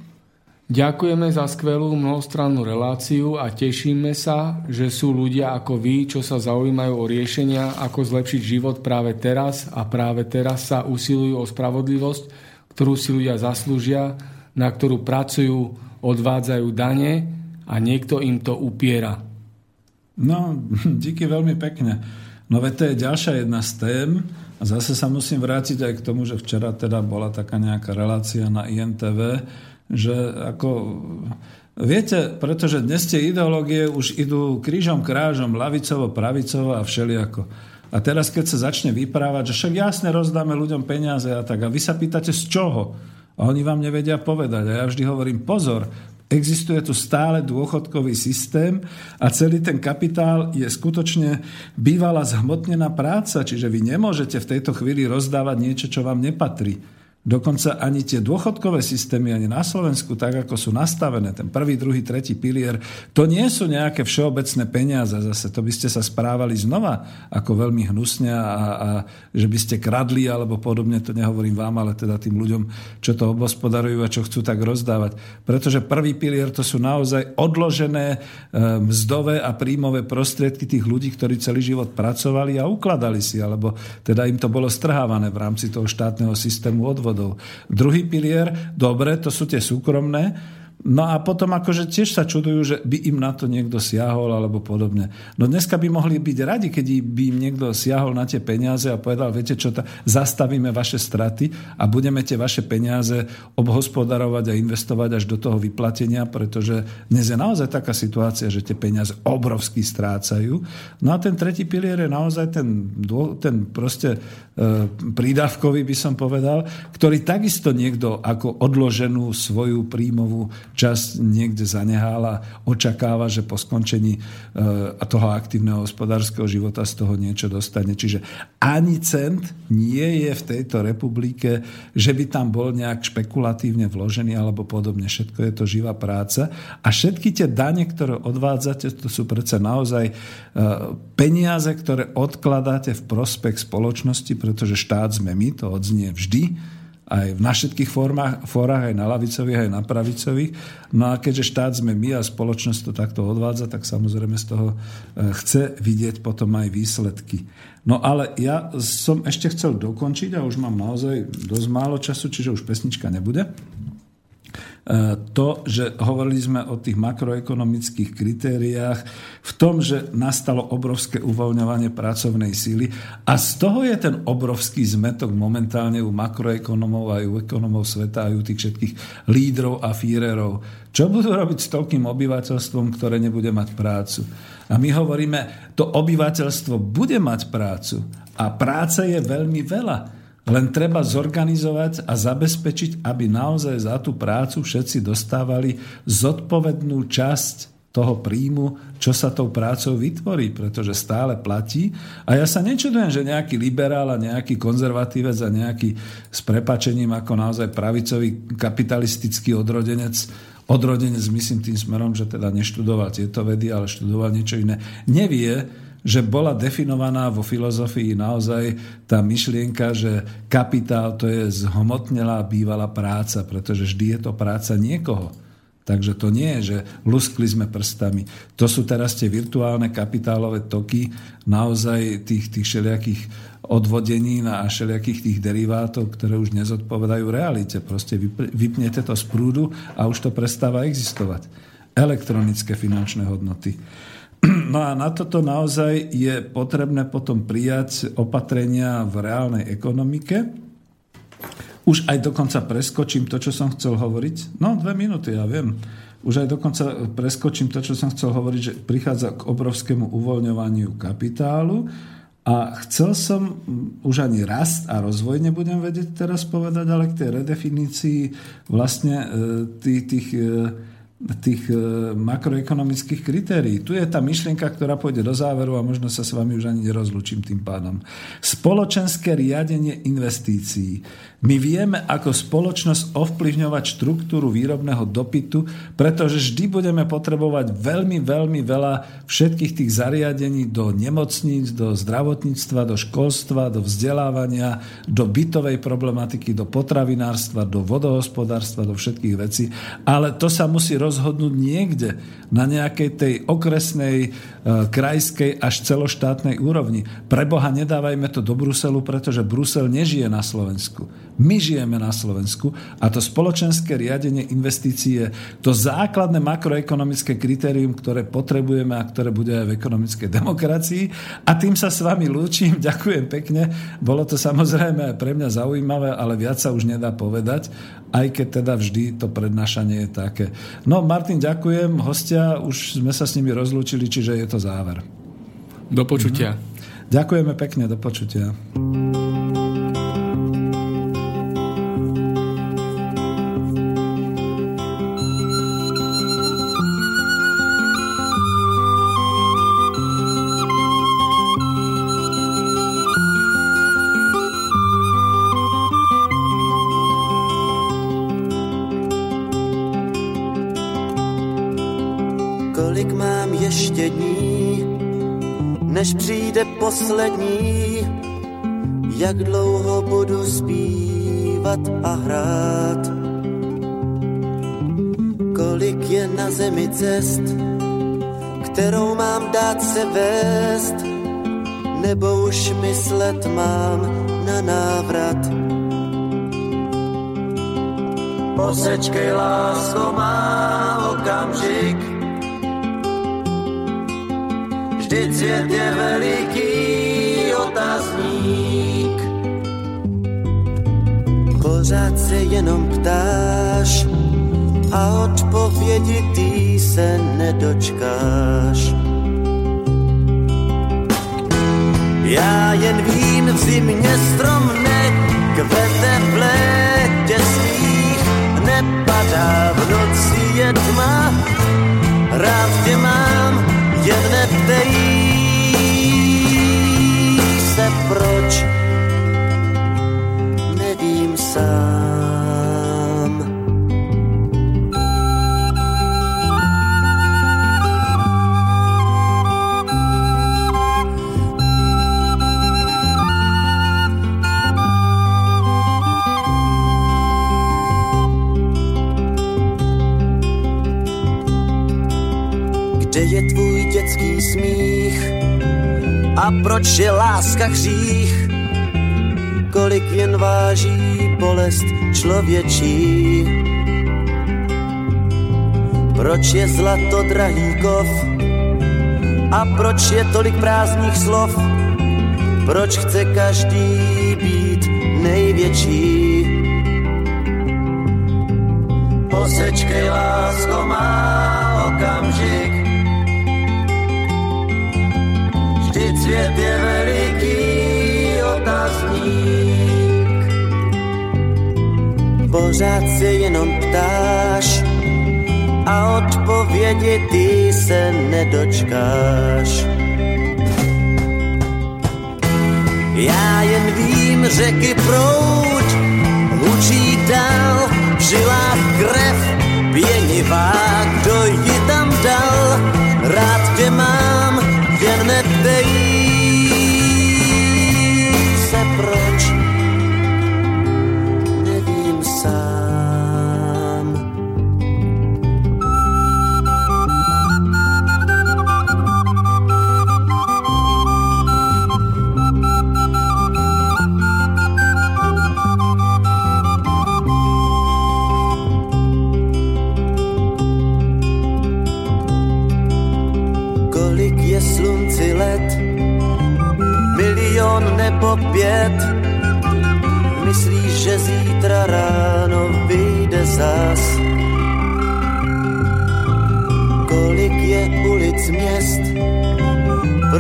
Ďakujeme za skvelú mnohostrannú reláciu a tešíme sa, že sú ľudia ako vy, čo sa zaujímajú o riešenia, ako zlepšiť život práve teraz a práve teraz sa usilujú o spravodlivosť, ktorú si ľudia zaslúžia, na ktorú pracujú, odvádzajú dane a niekto im to upiera. No, <laughs> díky veľmi pekne. No veď to je ďalšia jedna z tém. A zase sa musím vrátiť aj k tomu, že včera teda bola taká nejaká relácia na INTV, že ako... Viete, pretože dnes tie ideológie už idú krížom, krážom, lavicovo, pravicovo a všelijako. A teraz, keď sa začne vyprávať, že však jasne rozdáme ľuďom peniaze a tak, a vy sa pýtate z čoho? A oni vám nevedia povedať. A ja vždy hovorím, pozor, Existuje tu stále dôchodkový systém a celý ten kapitál je skutočne bývalá zhmotnená práca, čiže vy nemôžete v tejto chvíli rozdávať niečo, čo vám nepatrí. Dokonca ani tie dôchodkové systémy, ani na Slovensku, tak ako sú nastavené, ten prvý, druhý, tretí pilier, to nie sú nejaké všeobecné peniaze. Zase to by ste sa správali znova ako veľmi hnusne a, a že by ste kradli alebo podobne, to nehovorím vám, ale teda tým ľuďom, čo to obospodarujú a čo chcú tak rozdávať. Pretože prvý pilier to sú naozaj odložené e, mzdové a príjmové prostriedky tých ľudí, ktorí celý život pracovali a ukladali si, alebo teda im to bolo strhávané v rámci toho štátneho systému odvodu odvodov. Druhý pilier, dobre, to sú tie súkromné, No a potom akože tiež sa čudujú, že by im na to niekto siahol alebo podobne. No dneska by mohli byť radi, keď by im niekto siahol na tie peniaze a povedal, viete čo, ta, zastavíme vaše straty a budeme tie vaše peniaze obhospodarovať a investovať až do toho vyplatenia, pretože dnes je naozaj taká situácia, že tie peniaze obrovsky strácajú. No a ten tretí pilier je naozaj ten, ten proste e, prídavkový, by som povedal, ktorý takisto niekto ako odloženú svoju príjmovú časť niekde zanehala, očakáva, že po skončení e, toho aktívneho hospodárskeho života z toho niečo dostane. Čiže ani cent nie je v tejto republike, že by tam bol nejak špekulatívne vložený alebo podobne. Všetko je to živá práca. A všetky tie dane, ktoré odvádzate, to sú predsa naozaj e, peniaze, ktoré odkladáte v prospech spoločnosti, pretože štát sme my, to odznie vždy aj na všetkých formách, fórach, aj na lavicových, aj na pravicových. No a keďže štát sme my a spoločnosť to takto odvádza, tak samozrejme z toho e, chce vidieť potom aj výsledky. No ale ja som ešte chcel dokončiť a už mám naozaj dosť málo času, čiže už pesnička nebude. E, to, že hovorili sme o tých makroekonomických kritériách, v tom, že nastalo obrovské uvoľňovanie pracovnej síly a z toho je ten obrovský zmetok momentálne u makroekonomov aj u ekonomov sveta aj u tých všetkých lídrov a fírerov. Čo budú robiť s toľkým obyvateľstvom, ktoré nebude mať prácu? A my hovoríme, to obyvateľstvo bude mať prácu a práce je veľmi veľa. Len treba zorganizovať a zabezpečiť, aby naozaj za tú prácu všetci dostávali zodpovednú časť toho príjmu, čo sa tou prácou vytvorí, pretože stále platí. A ja sa nečudujem, že nejaký liberál a nejaký konzervatívec a nejaký s prepačením ako naozaj pravicový kapitalistický odrodenec odrodenec myslím tým smerom, že teda neštudoval tieto vedy, ale študoval niečo iné, nevie, že bola definovaná vo filozofii naozaj tá myšlienka, že kapitál to je zhmotnelá bývalá práca, pretože vždy je to práca niekoho. Takže to nie je, že luskli sme prstami. To sú teraz tie virtuálne kapitálové toky naozaj tých, tých všelijakých odvodení a všelijakých tých derivátov, ktoré už nezodpovedajú realite. Proste vypnete to z prúdu a už to prestáva existovať. Elektronické finančné hodnoty. <clears throat> No a na toto naozaj je potrebné potom prijať opatrenia v reálnej ekonomike. Už aj dokonca preskočím to, čo som chcel hovoriť. No, dve minúty, ja viem. Už aj dokonca preskočím to, čo som chcel hovoriť, že prichádza k obrovskému uvoľňovaniu kapitálu. A chcel som, už ani rast a rozvoj nebudem vedieť teraz povedať, ale k tej redefinícii vlastne e, tých, tých e, tých e, makroekonomických kritérií. Tu je tá myšlienka, ktorá pôjde do záveru a možno sa s vami už ani nerozlučím tým pádom. Spoločenské riadenie investícií. My vieme ako spoločnosť ovplyvňovať štruktúru výrobného dopytu, pretože vždy budeme potrebovať veľmi, veľmi veľa všetkých tých zariadení do nemocníc, do zdravotníctva, do školstva, do vzdelávania, do bytovej problematiky, do potravinárstva, do vodohospodárstva, do všetkých vecí. Ale to sa musí rozhodnúť niekde na nejakej tej okresnej, e, krajskej až celoštátnej úrovni. Preboha nedávajme to do Bruselu, pretože Brusel nežije na Slovensku. My žijeme na Slovensku a to spoločenské riadenie investície, to základné makroekonomické kritérium, ktoré potrebujeme a ktoré bude aj v ekonomickej demokracii. A tým sa s vami lúčim. <laughs> Ďakujem pekne. Bolo to samozrejme aj pre mňa zaujímavé, ale viac sa už nedá povedať, aj keď teda vždy to prednášanie je také. No Martin, ďakujem. Hostia, už sme sa s nimi rozlúčili, čiže je to záver. Do počutia. Mhm. Ďakujeme pekne, do počutia. Kolik mám ještě dní, než přijde poslední, jak dlouho budu zpívat a hrát. Kolik je na zemi cest, kterou mám dát se vést, nebo už myslet mám na návrat. Posečkej, lásko, má okamžik, Vždyť svět je veliký otazník. Pořád se jenom ptáš a odpovědi ty se nedočkáš. Já jen vím, v zimě strom nekvete v létě svých, nepad padá v noci je tma, rád tě mám, jen neptej se proč, A proč je láska hřích? Kolik jen váží bolest člověčí? Proč je zlato drahý kov? A proč je tolik prázdných slov? Proč chce každý být největší? Posečkej, lásko, má okamžik, Vždyť svět je veliký otazník. Pořád se jenom ptáš a odpovědi ty se nedočkáš. Já jen vím, řeky proud hučí dál, v žilách krev pěnivá, kdo ji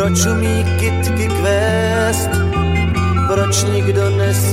Proč umí kytky kvést? Proč nikdo neslyší